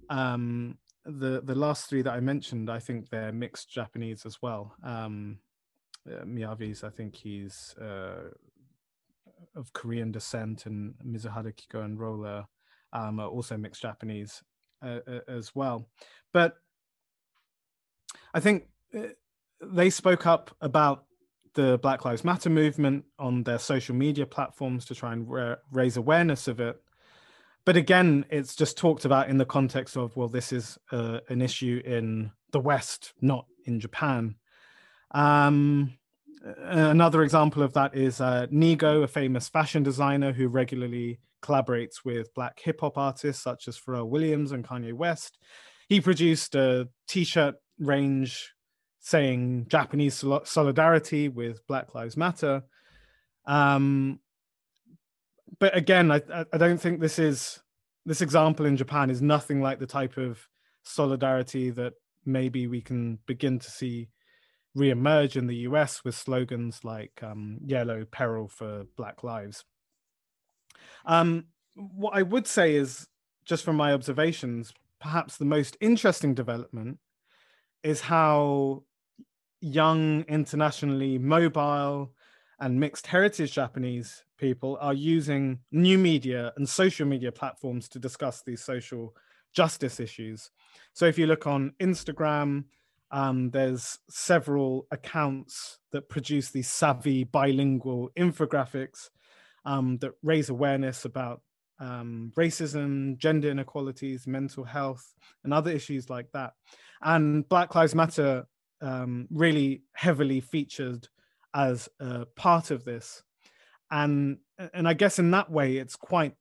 Um, the the last three that I mentioned, I think they're mixed Japanese as well. Um, uh, Miyavi's, I think he's uh, of Korean descent, and Mizuhara Kiko and Rola um, are also mixed Japanese uh, uh as well. But I think uh, they spoke up about the Black Lives Matter movement on their social media platforms to try and ra- raise awareness of it. But again, it's just talked about in the context of, well, this is uh, an issue in the West, not in Japan. Um, another example of that is uh, Nigo, a famous fashion designer who regularly collaborates with Black hip hop artists such as Pharrell Williams and Kanye West. He produced a t shirt range saying Japanese solidarity with Black Lives Matter. Um, but again, I, I don't think this is this example in Japan is nothing like the type of solidarity that maybe we can begin to see re-emerge in the US with slogans like um, "Yellow Peril for Black Lives." Um, what I would say is, just from my observations, perhaps the most interesting development is how young, internationally mobile, and mixed heritage Japanese people are using new media and social media platforms to discuss these social justice issues. So if you look on Instagram, um, there's several accounts that produce these savvy bilingual infographics um, that raise awareness about um, racism, gender inequalities, mental health, and other issues like that. And Black Lives Matter um, really heavily featured as a part of this, and and I guess in that way it's quite.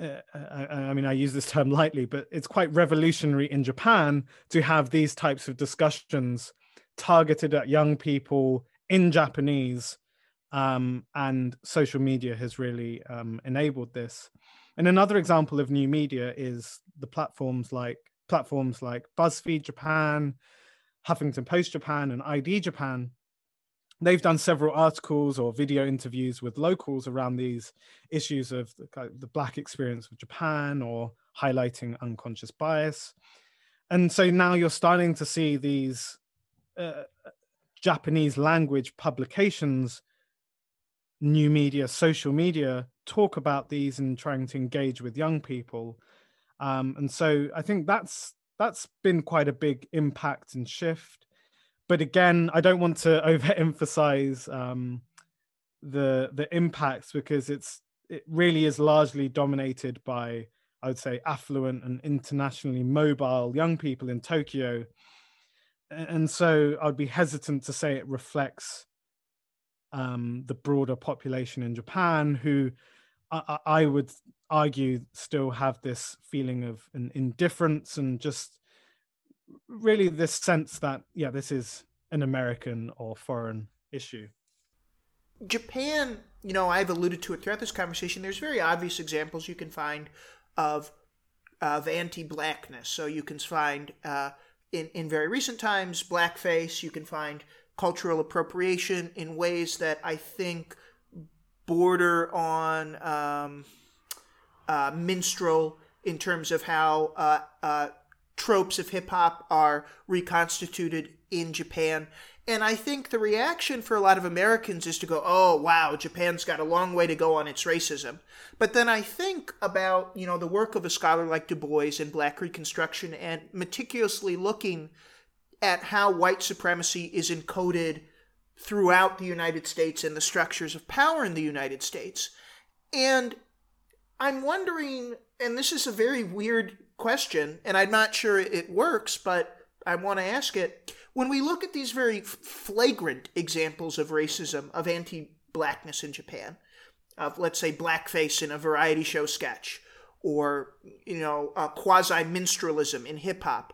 Uh, I, I mean, I use this term lightly, but it's quite revolutionary in Japan to have these types of discussions targeted at young people in Japanese, um, and social media has really um, enabled this. And another example of new media is the platforms like platforms like BuzzFeed Japan, Huffington Post Japan and i-D Japan, they've done several articles or video interviews with locals around these issues of the, the black experience of Japan or highlighting unconscious bias. And so now you're starting to see these uh, Japanese language publications, new media, social media talk about these and trying to engage with young people. Um, and so I think that's that's been quite a big impact and shift. But again, I don't want to (laughs) overemphasize um, the the impacts because it's it really is largely dominated by I would say affluent and internationally mobile young people in Tokyo. And so I'd be hesitant to say it reflects um, the broader population in Japan, who I, I, would argue still have this feeling of an indifference and just really this sense that, yeah, this is an American or foreign issue. Japan, you know, I've alluded to it throughout this conversation. There's very obvious examples you can find of of anti-blackness. So you can find uh, in in very recent times blackface. You can find cultural appropriation in ways that I think border on um, uh, minstrel in terms of how uh, uh tropes of hip hop are reconstituted in Japan. And I think the reaction for a lot of Americans is to go, oh, wow, Japan's got a long way to go on its racism. But then I think about, you know, the work of a scholar like Du Bois in Black Reconstruction and meticulously looking at how white supremacy is encoded throughout the United States and the structures of power in the United States. And I'm wondering, and this is a very weird question, and I'm not sure it works, but I want to ask it when we look at these very flagrant examples of racism, of anti blackness in Japan, of let's say blackface in a variety show sketch, or, you know, quasi minstralism in hip hop,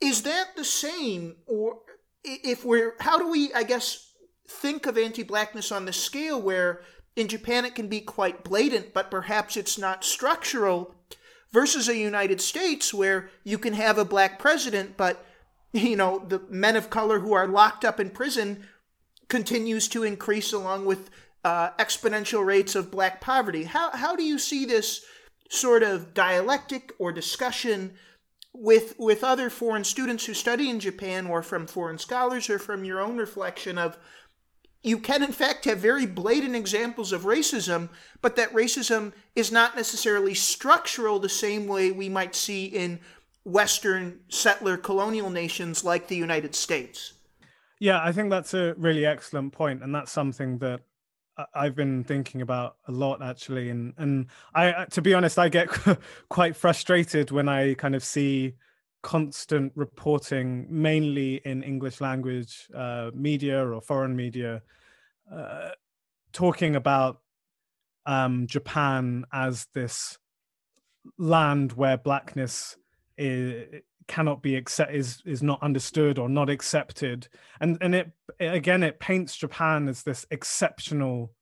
is that the same? Or if we're, how do we, I guess, think of anti blackness on the scale where in Japan it can be quite blatant, but perhaps it's not structural, versus a United States where you can have a black president, but you know, the men of color who are locked up in prison continues to increase along with uh, exponential rates of black poverty. How, how do you see this sort of dialectic or discussion with, with other foreign students who study in Japan or from foreign scholars or from your own reflection of you can in fact have very blatant examples of racism, but that racism is not necessarily structural the same way we might see in Western settler colonial nations like the United States. Yeah, I think that's a really excellent point, and that's something that I've been thinking about a lot actually. And and I, to be honest, I get (laughs) quite frustrated when I kind of see constant reporting, mainly in English language uh, media or foreign media, uh, talking about um, Japan as this land where blackness is, cannot be accept is is not understood or not accepted. And and it, again it paints japan as this exceptional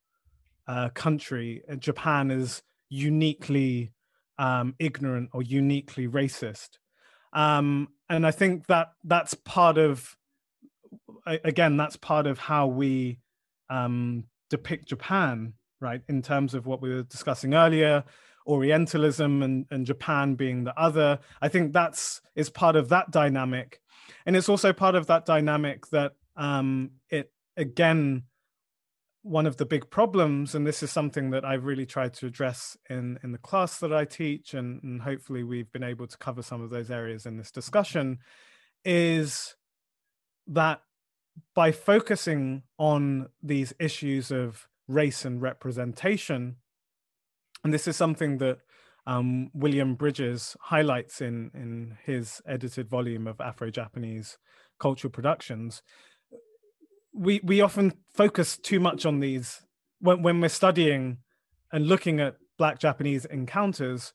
uh, country. Japan is uniquely um, ignorant or uniquely racist um, and i think that that's part of again that's part of how we um, depict japan right in terms of what we were discussing earlier Orientalism and, and Japan being the other. I think that's is part of that dynamic, and it's also part of that dynamic that um, it again one of the big problems, and this is something that I've really tried to address in in the class that I teach, and, and hopefully we've been able to cover some of those areas in this discussion, is that by focusing on these issues of race and representation and this is something that um, William Bridges highlights in in his edited volume of Afro-Japanese cultural productions. We we often focus too much on these when when we're studying and looking at Black Japanese encounters.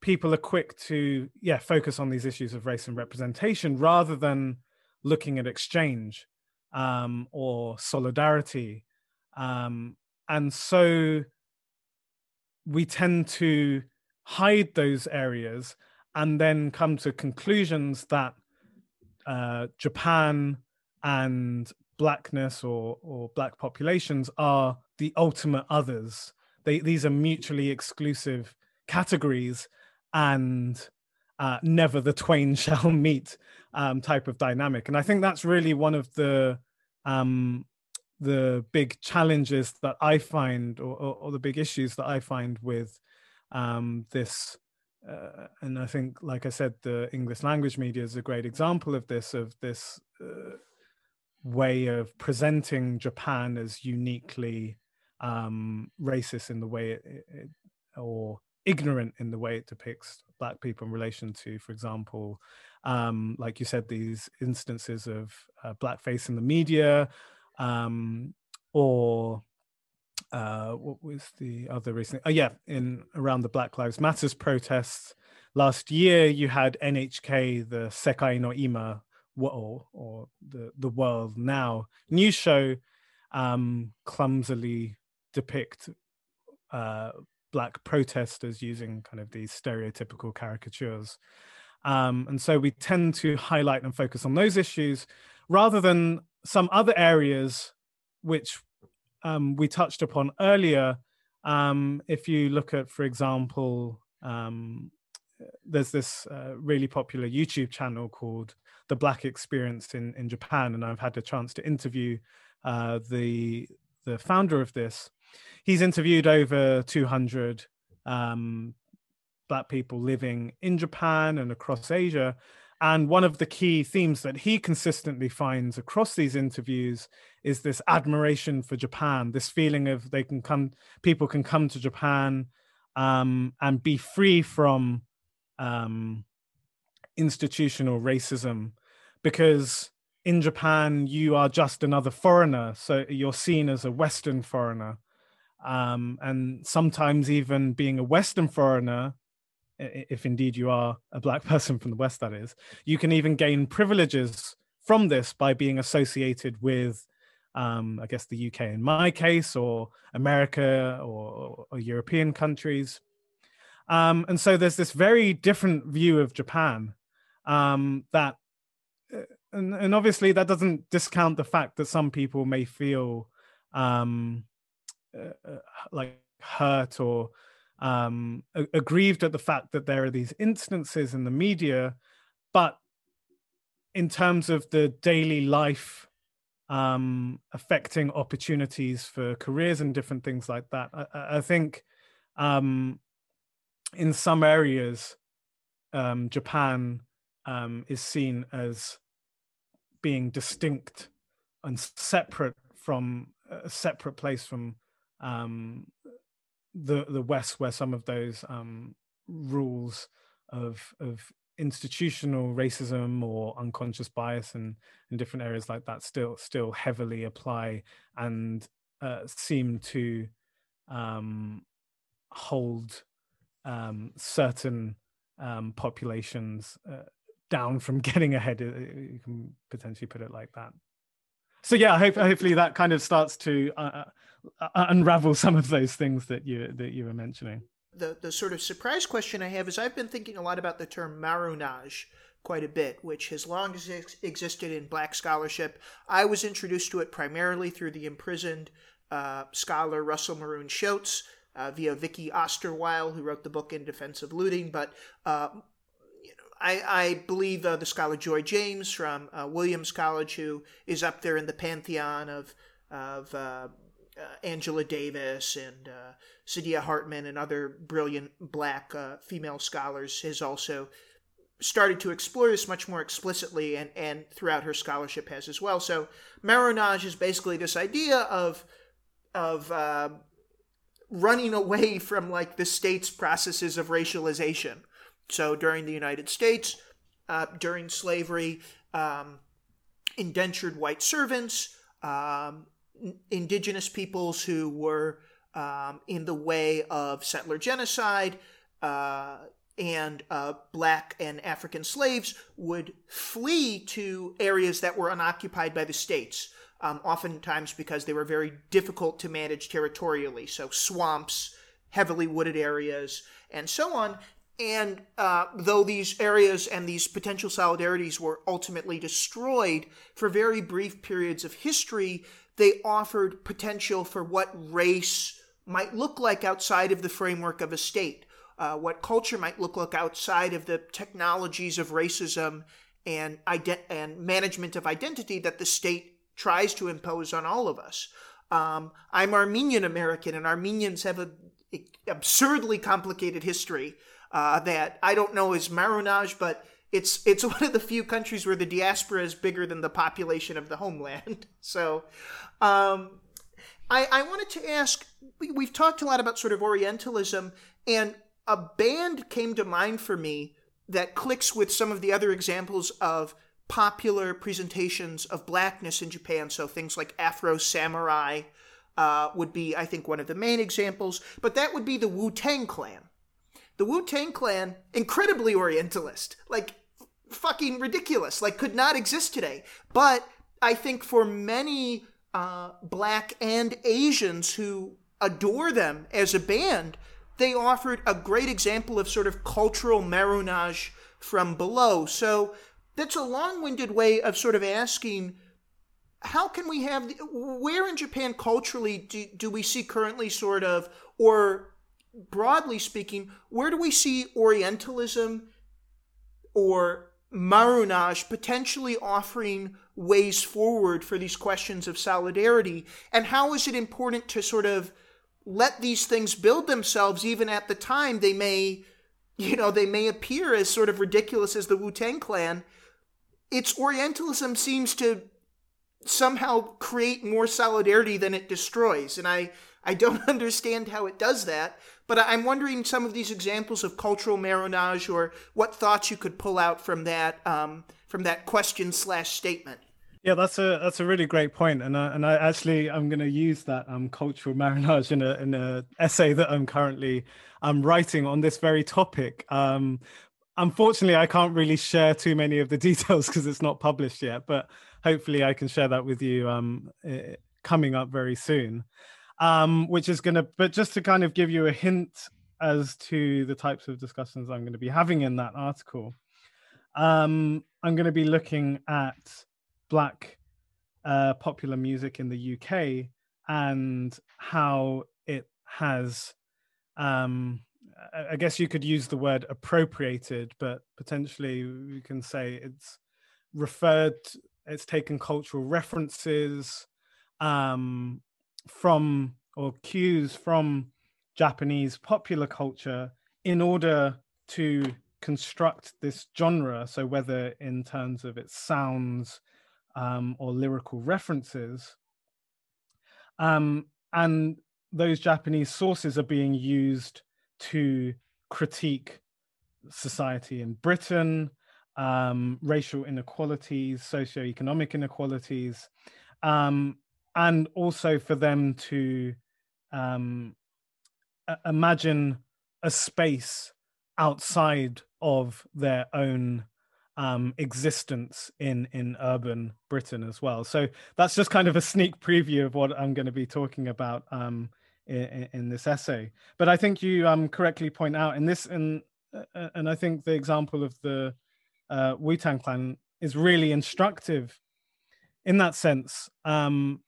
People are quick to yeah focus on these issues of race and representation rather than looking at exchange um, or solidarity, um, and so we tend to hide those areas and then come to conclusions that uh, Japan and blackness or or black populations are the ultimate others. They, these are mutually exclusive categories, and uh, never the twain (laughs) shall meet um, type of dynamic. And I think that's really one of the um, the big challenges that I find, or, or, or the big issues that I find with um, this. Uh, and I think, like I said, the English language media is a great example of this, of this uh, way of presenting Japan as uniquely um, racist in the way it, it, or ignorant in the way it depicts black people in relation to, for example, um, like you said, these instances of uh, blackface in the media, um, or uh, what was the other recent? Oh yeah, in around the Black Lives Matters protests last year, you had NHK, the Sekai no Ima, or, or the the world now news show, um, clumsily depict uh, black protesters using kind of these stereotypical caricatures. Um, and so we tend to highlight and focus on those issues rather than some other areas which um, we touched upon earlier. Um, if you look at, for example, um, there's this uh, really popular YouTube channel called The Black Experience in, in Japan, and I've had the chance to interview uh, the the founder of this. He's interviewed over 200 um, black people living in Japan and across Asia, and one of the key themes that he consistently finds across these interviews is this admiration for Japan, this feeling of they can come, people can come to Japan um, and be free from um, institutional racism because in Japan, you are just another foreigner. So you're seen as a Western foreigner. Um, and sometimes, even being a Western foreigner if indeed you are a black (laughs) person from the West, that is, you can even gain privileges from this by being associated with, um, I guess, the UK in my case, or America or, or European countries. Um, and so there's this very different view of Japan um, that, uh, and, and, obviously that doesn't discount the fact that some people may feel um, uh, uh like hurt or um, aggrieved at the fact that there are these instances in the media, but in terms of the daily life um, affecting opportunities for careers and different things like that, I, I think um, in some areas, um, Japan um, is seen as being distinct and separate from a separate place from um, the the West, where some of those um, rules of of institutional racism or unconscious bias and in different areas like that still still heavily apply and uh, seem to um, hold um, certain um, populations uh, down from (laughs) getting ahead. You can potentially put it like that so yeah, hope, hopefully that kind of starts to uh, uh, uh, unravel some of those things that you that you were mentioning. The the sort of surprise question I have is I've been thinking a lot about the term marronage quite a bit, which has long existed in Black scholarship. I was introduced to it primarily through the imprisoned uh, scholar Russell Maroon Shoatz. Uh, via Vicky Osterweil, who wrote the book In Defense of Looting. But uh, I, I believe uh, the scholar Joy James from uh, Williams College, who is up there in the pantheon of of uh, uh Angela Davis and uh, Saidiya Hartman and other brilliant black uh, female scholars, has also started to explore this much more explicitly, and and throughout her scholarship has as well. So marronage is basically this idea of of running away (laughs) from like the state's processes of racialization so during the United States, uh, during slavery, um, indentured white servants, um, indigenous peoples who were um, in the way of settler genocide, uh, and uh, black and African slaves would flee to areas that were unoccupied by the states, um, oftentimes because they were very difficult to manage territorially. So, swamps, heavily wooded areas, and so on. And uh, though these areas and these potential solidarities were ultimately destroyed for very brief periods of history, they offered potential for what race might look like outside of the framework of a state, uh, what culture might look like outside of the technologies of racism and, ident- and management of identity that the state tries to impose on all of us. Um, I'm Armenian American, and Armenians have an absurdly complicated history uh, that I don't know is marronage, but it's it's (laughs) one of the few countries where the diaspora is bigger than the population of the homeland. (laughs) So, um, I, I wanted to ask we've talked a lot about sort of Orientalism, and a band came to mind for me that clicks with some of the other examples of popular presentations of blackness in Japan. So things like Afro Samurai uh, would be, I think, one of the main examples, but that would be the Wu Tang Clan. The Wu Tang Clan, incredibly Orientalist, like fucking ridiculous, like could not exist today. But I think for many uh, black and Asians who adore them as a band, they offered a great example of sort of cultural marronage from below. So that's a long winded way of sort of asking how can we have, where in Japan culturally do, do we see currently sort of, or broadly speaking, where do we see Orientalism or Marronage potentially offering ways forward for these questions of solidarity? And how is it important to sort of let these things build themselves even at the time they may, you know, they may appear as sort of ridiculous as the Wu Tang Clan? Its Orientalism seems to somehow create more solidarity than it destroys. And I, I don't (laughs) understand how it does that. But I'm wondering some of these examples of cultural marronage or what thoughts you could pull out from that um, from that question slash statement. Yeah, that's a that's a really great point, and I, and I actually I'm going to use that um, cultural (laughs) marronage in a in a essay that I'm currently um, writing on this very topic. Um, unfortunately, I can't really share too many of the (laughs) details because it's not published yet, but hopefully I can share that with you um, coming up very soon um, which is going to, but just to kind of give you a hint as to the types of discussions I'm going to be having in that article, um, I'm going to be looking at Black uh, popular music in the UK and how it has, um, I guess you could use the word appropriated, but potentially we can say it's referred, it's taken cultural references, um, from or cues from Japanese popular culture in order to construct this genre. So, whether in terms of its sounds um, or lyrical references, um, and those Japanese sources are being used to critique society in Britain, um, racial inequalities, socioeconomic inequalities, um, and also for them to um, imagine a space outside of their own um, existence in in urban Britain as well. So that's just kind of a sneak preview of what I'm going to be talking about um, in, in, this essay. But I think you um, correctly point out in this, and uh, and I think the example of the uh, Wu Tang Clan is really instructive in that sense. Um,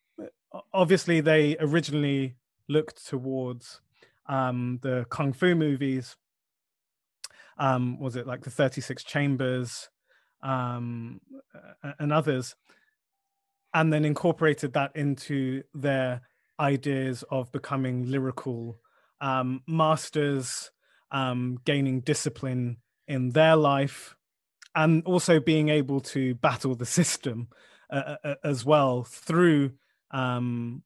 obviously they originally looked towards um, the kung fu movies. Um, was it like the 36 Chambers um, and others? And then incorporated that into their ideas of becoming lyrical um, masters, um, gaining discipline in their life, and also being able to battle the system uh, uh, as well through um,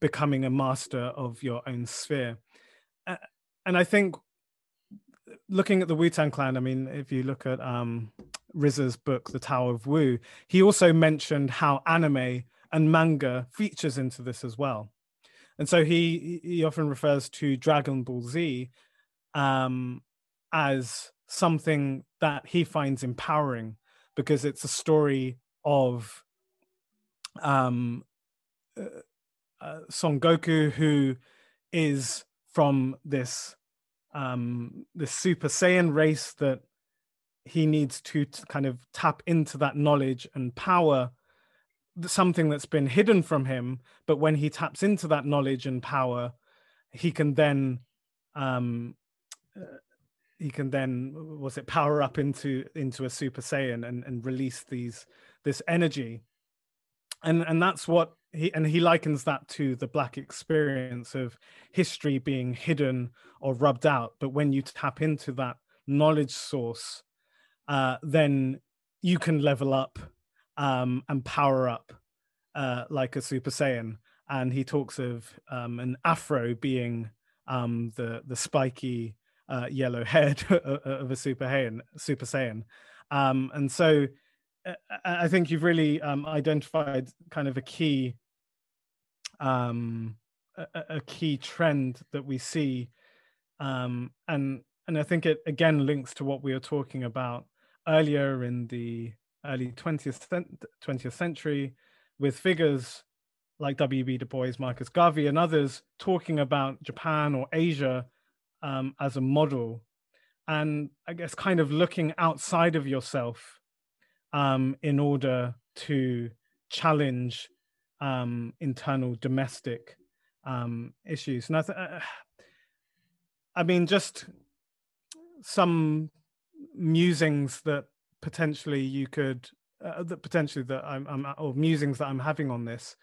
becoming a master of your own sphere. Uh, and I think looking at the Wu Tang Clan, I mean, if you look at um, RZA's book, The Tao of Wu, he also mentioned how anime and manga features into this as well. And so he he often refers to Dragon Ball Z um, as something that he finds empowering because it's a story of um, uh, Son Goku, who is from this um, this Super Saiyan race that he needs to, to kind of tap into that knowledge and power something that's been hidden from him but when he taps into that knowledge and power he can then um uh, he can then was it power up into into a super saiyan and and release these this energy. And and that's what he and he likens that to the black experience of history being hidden or rubbed out but when you tap into that knowledge source uh, then you can level up um, and power up uh, like a super saiyan and he talks of um, an afro being um, the the spiky uh, yellow (laughs) head of a super Saiyan, super Saiyan. Um, and so I think you've really um, identified kind of a key um, a, a, key trend that we see, um, and and I think it again links to what we were talking about earlier in the early 20th 20th century with figures like W.E.B. Du Bois, Marcus Garvey, and others talking about Japan or Asia um, as a model, and I guess kind of looking outside of yourself um, in order to challenge um, internal domestic um, issues. And I, th- uh, I mean, just some musings that potentially you could, uh, that potentially that I'm, I'm, or musings that I'm having on this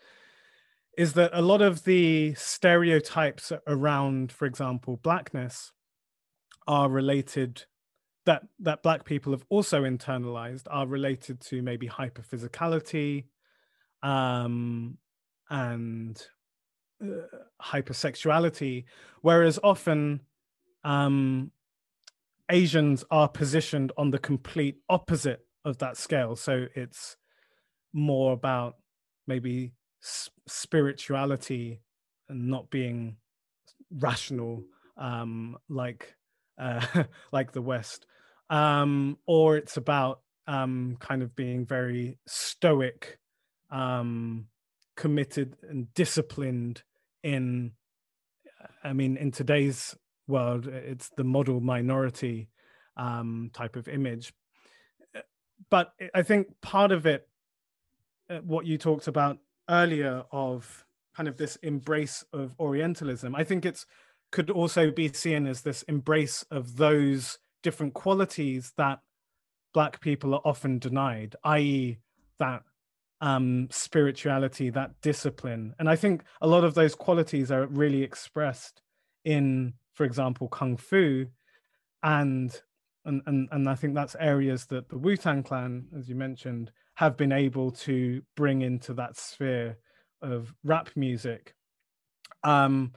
is that a lot of the stereotypes around, for example, blackness are related that that black people have also internalized are related to maybe hyperphysicality um, and uh, hypersexuality, whereas often um, Asians are positioned on the complete opposite of that scale. So it's more about maybe spirituality and not being rational um, like uh, (laughs) like the West, um, or it's about um, kind of being very stoic, um, committed, and disciplined. In, I mean, in today's world, it's the model minority um, type of image. But I think part of it, uh, what you talked about earlier of kind of this embrace of Orientalism, I think it's could also be seen as this embrace of those different qualities that Black people are often denied, i.e., that um, spirituality, that discipline. And I think a lot of those qualities are really expressed in, for example, Kung Fu. And and, and, and I think that's areas that the Wu Tang Clan, as you mentioned, have been able to bring into that sphere of rap music. Um,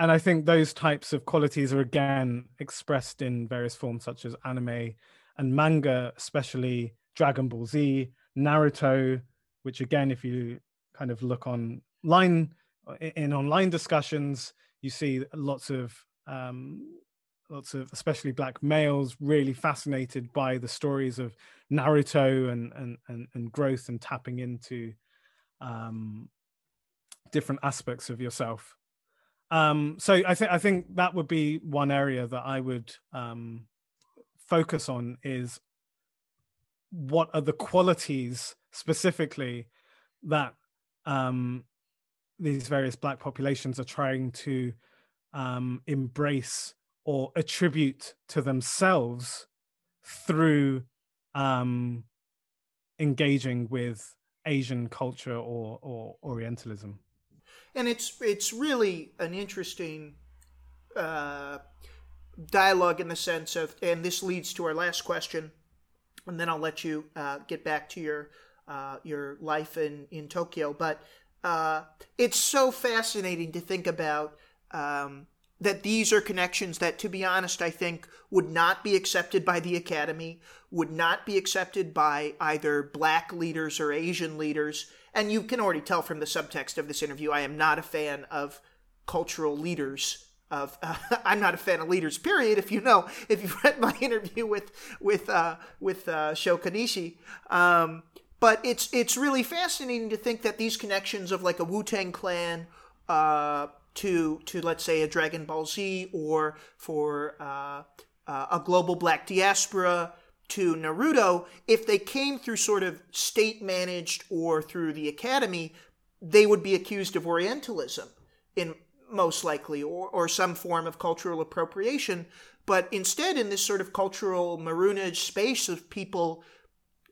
and I think those types of qualities are again expressed in various forms such as anime and manga, especially Dragon Ball Z, Naruto, which again, if you kind of look online in online discussions, you see lots of um, lots of especially black males really fascinated by the stories of Naruto and and and, and growth and tapping into um, different aspects of yourself. Um, so I think I think that would be one area that I would um, focus on is what are the qualities specifically that um, these various black populations are trying to um, embrace or attribute to themselves through um, engaging with Asian culture or, or Orientalism. And it's it's really an interesting uh, dialogue in the sense of, and this leads to our last question, and then I'll let you uh, get back to your uh, your life in in Tokyo. But uh, it's so fascinating to think about um, that these are connections that, to be honest, I think would not be accepted by the academy, would not be accepted by either black leaders or Asian leaders. And you can already tell from the subtext of this interview, I am not a fan of cultural leaders. Of uh, (laughs) I'm not a fan of leaders. Period. If you know, if you've read my (laughs) interview with with uh, with uh, Sho Konishi, um, but it's it's really fascinating to think that these connections of like a Wu Tang Clan, uh, to to let's say a Dragon Ball Z or for uh, uh, a global black diaspora to Naruto, if they came through sort of state managed or through the academy, they would be accused of Orientalism in most likely or, or some form of cultural appropriation. But instead, in this sort of cultural marronage space of people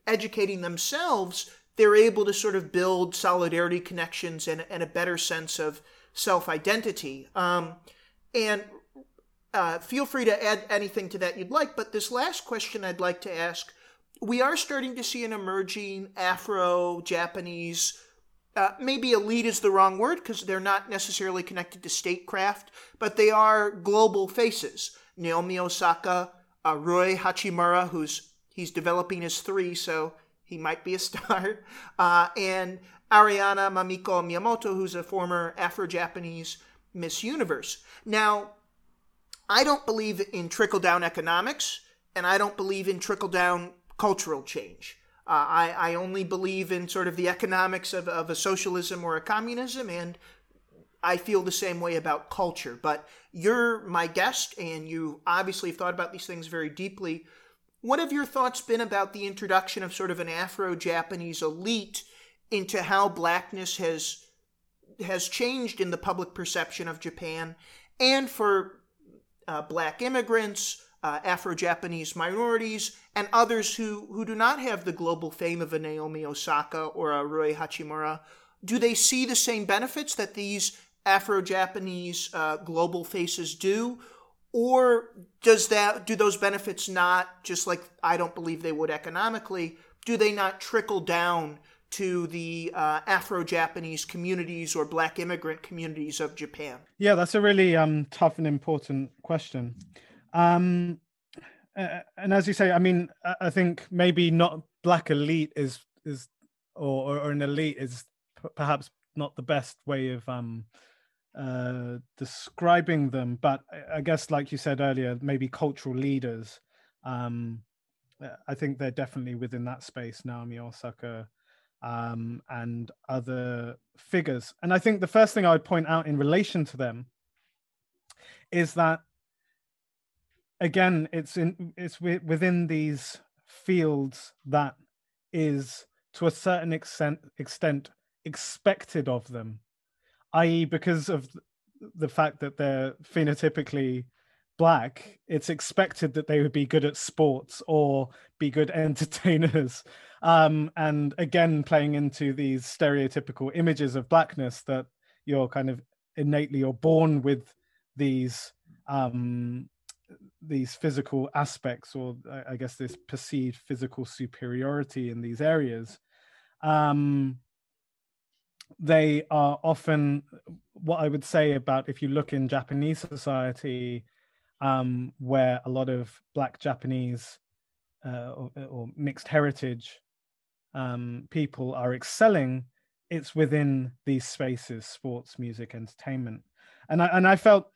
educating themselves, they're able to sort of build solidarity connections and, and a better sense of self identity. Um, and uh, feel free to add anything to that you'd like. But this last question I'd like to ask we are starting to see an emerging Afro Japanese uh, maybe elite is the wrong word because they're not necessarily connected to statecraft, but they are global faces. Naomi Osaka, uh, Rui Hachimura, who's he's developing his three, so he might be a (laughs) star, uh, and Ariana Mamiko Miyamoto, who's a former Afro-Japanese Miss Universe. Now, I don't believe in trickle down economics, and I don't believe in trickle down cultural change. Uh, I, I only believe in sort of the economics of, of a socialism or a communism, and I feel the same way about culture. But you're my guest, and you obviously have thought about these things very deeply. What have your thoughts been about the introduction of sort of an Afro Japanese elite into how blackness has has changed in the public perception of Japan, and for uh, black immigrants, uh, Afro Japanese minorities, and others who, who do not have the global fame of a Naomi Osaka or a Rui Hachimura, do they see the same benefits that these Afro Japanese uh, global faces do? Or does that do those benefits not, just like I don't believe they would economically, do they not trickle down to the uh, Afro Japanese communities or Black immigrant communities of Japan? Yeah, that's a really um, tough and important question. Um, uh, and as you say, I mean, I think maybe not black elite is is or or an elite is p- perhaps not the best way of um uh describing them but i guess like you said earlier maybe cultural leaders um i think they're definitely within that space naomi osaka um and other figures. And i think the first thing i would point out in relation to them is that again it's in it's within these fields that is to a certain extent extent expected of them i.e because of the fact that they're phenotypically black it's expected that they would be good at sports or be good (laughs) entertainers um, and again playing into these stereotypical images of blackness that you're kind of innately or born with these um, these physical aspects or i guess this perceived physical superiority in these areas. Um, they are often what i would say about if you look in japanese society um, where a lot of black japanese uh, or, or, mixed heritage um, people are excelling it's within these spaces sports music entertainment and i and i felt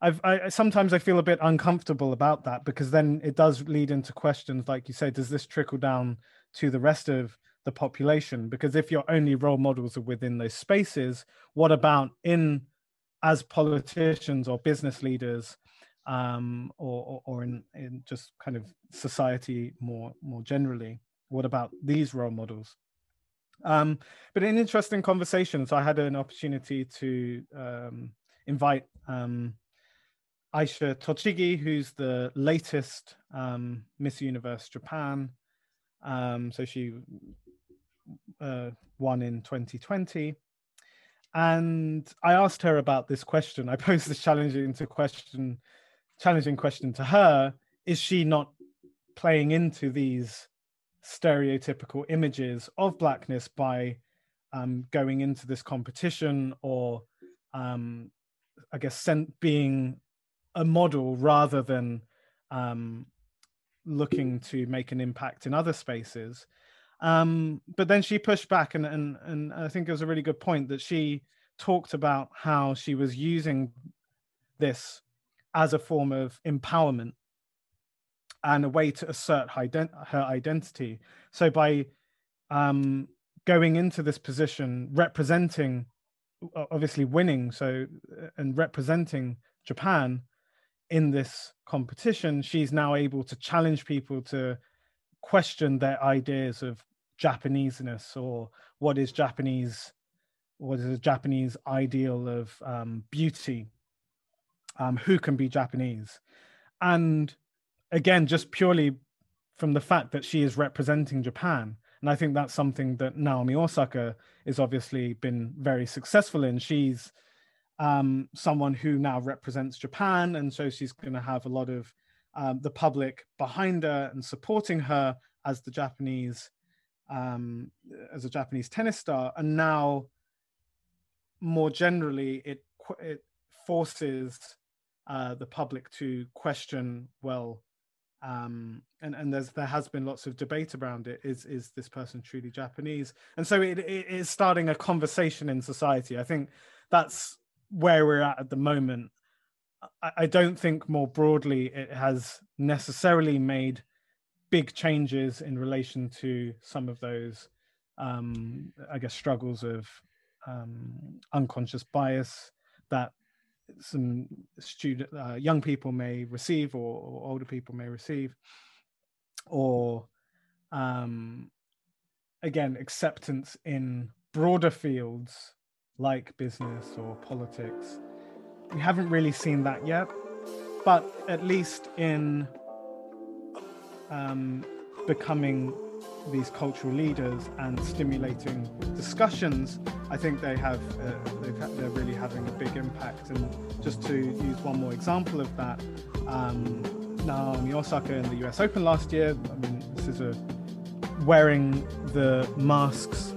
I've, I sometimes I feel a bit uncomfortable about that because then it does lead into questions like you say, does this trickle down to the rest of the population? Because if your only role models are within those spaces, what about in as politicians or business leaders, um, or, or, or in, in just kind of society more more generally? What about these role models? Um, but in interesting conversations, I had an opportunity to um, invite um, Aisha Tochigi, who's the latest um, Miss Universe Japan. Um, so she uh, won in 2020. And I asked her about this question. I posed this challenging to question, challenging question to her: Is she not playing into these stereotypical images of blackness by um, going into this competition, or um, I guess sent being a model rather than um, looking to make an impact in other spaces. Um, but then she pushed back, and, and and I think it was a really good point that she talked about how she was using this as a form of empowerment and a way to assert her, ident- her identity. So by um, going into this position, representing, obviously winning, so and representing Japan, in this competition, she's now able to challenge people to question their ideas of Japaneseness or what is Japanese, what is a Japanese ideal of um, beauty, um, who can be Japanese. And again, just purely from the fact that she is representing Japan. And I think that's something that Naomi Osaka is obviously been very successful in. She's um, someone who now represents Japan, and so she's going to have a lot of um, the public behind her and supporting her as the Japanese um, as a Japanese tennis star, and now more generally, it it forces uh, the public to question well um, and and there's there has been lots of debate around it. Is is this person truly japanese? And so it, it is starting a conversation in society. I think that's where we're at at the moment. I, I don't think more broadly it has necessarily made big changes in relation to some of those um, i guess struggles of um, unconscious bias that some student uh, young people may receive or, or, older people may receive or um, again acceptance in broader fields like business or politics. We haven't really seen that yet but at least in um, becoming these cultural leaders and stimulating discussions, I think they have uh, they're really having a big impact. And just to use one more example of that, um, Naomi Osaka in the U.S. Open last year. I mean, this is a wearing the masks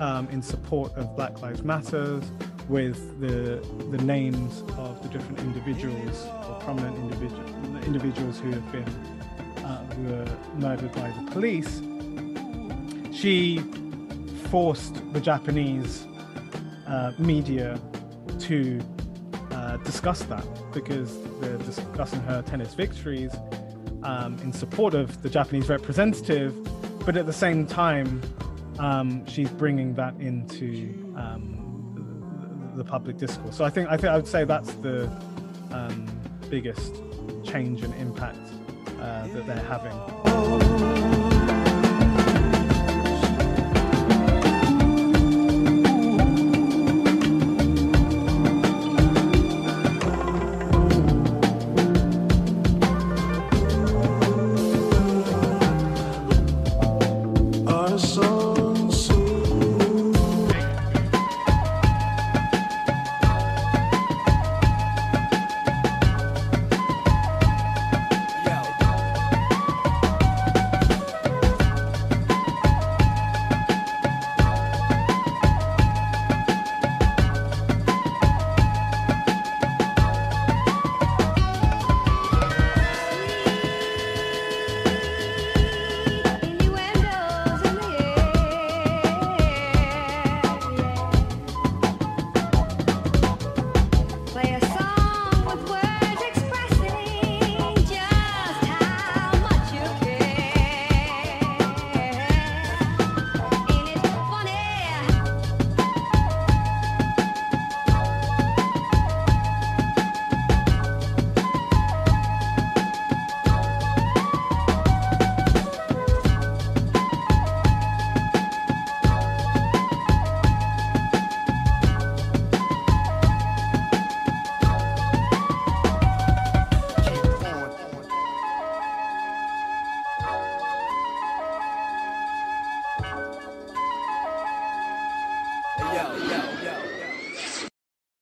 um, in support of Black Lives Matters with the the names of the different individuals or prominent individuals individuals who have been uh, who were murdered by the police she forced the Japanese uh, media to uh, discuss that because they're discussing her tennis victories um, in support of the Japanese representative, but at the same time, um, she's bringing that into um, the, public discourse. So I think I think I would say that's the um, biggest change and impact uh, that they're having.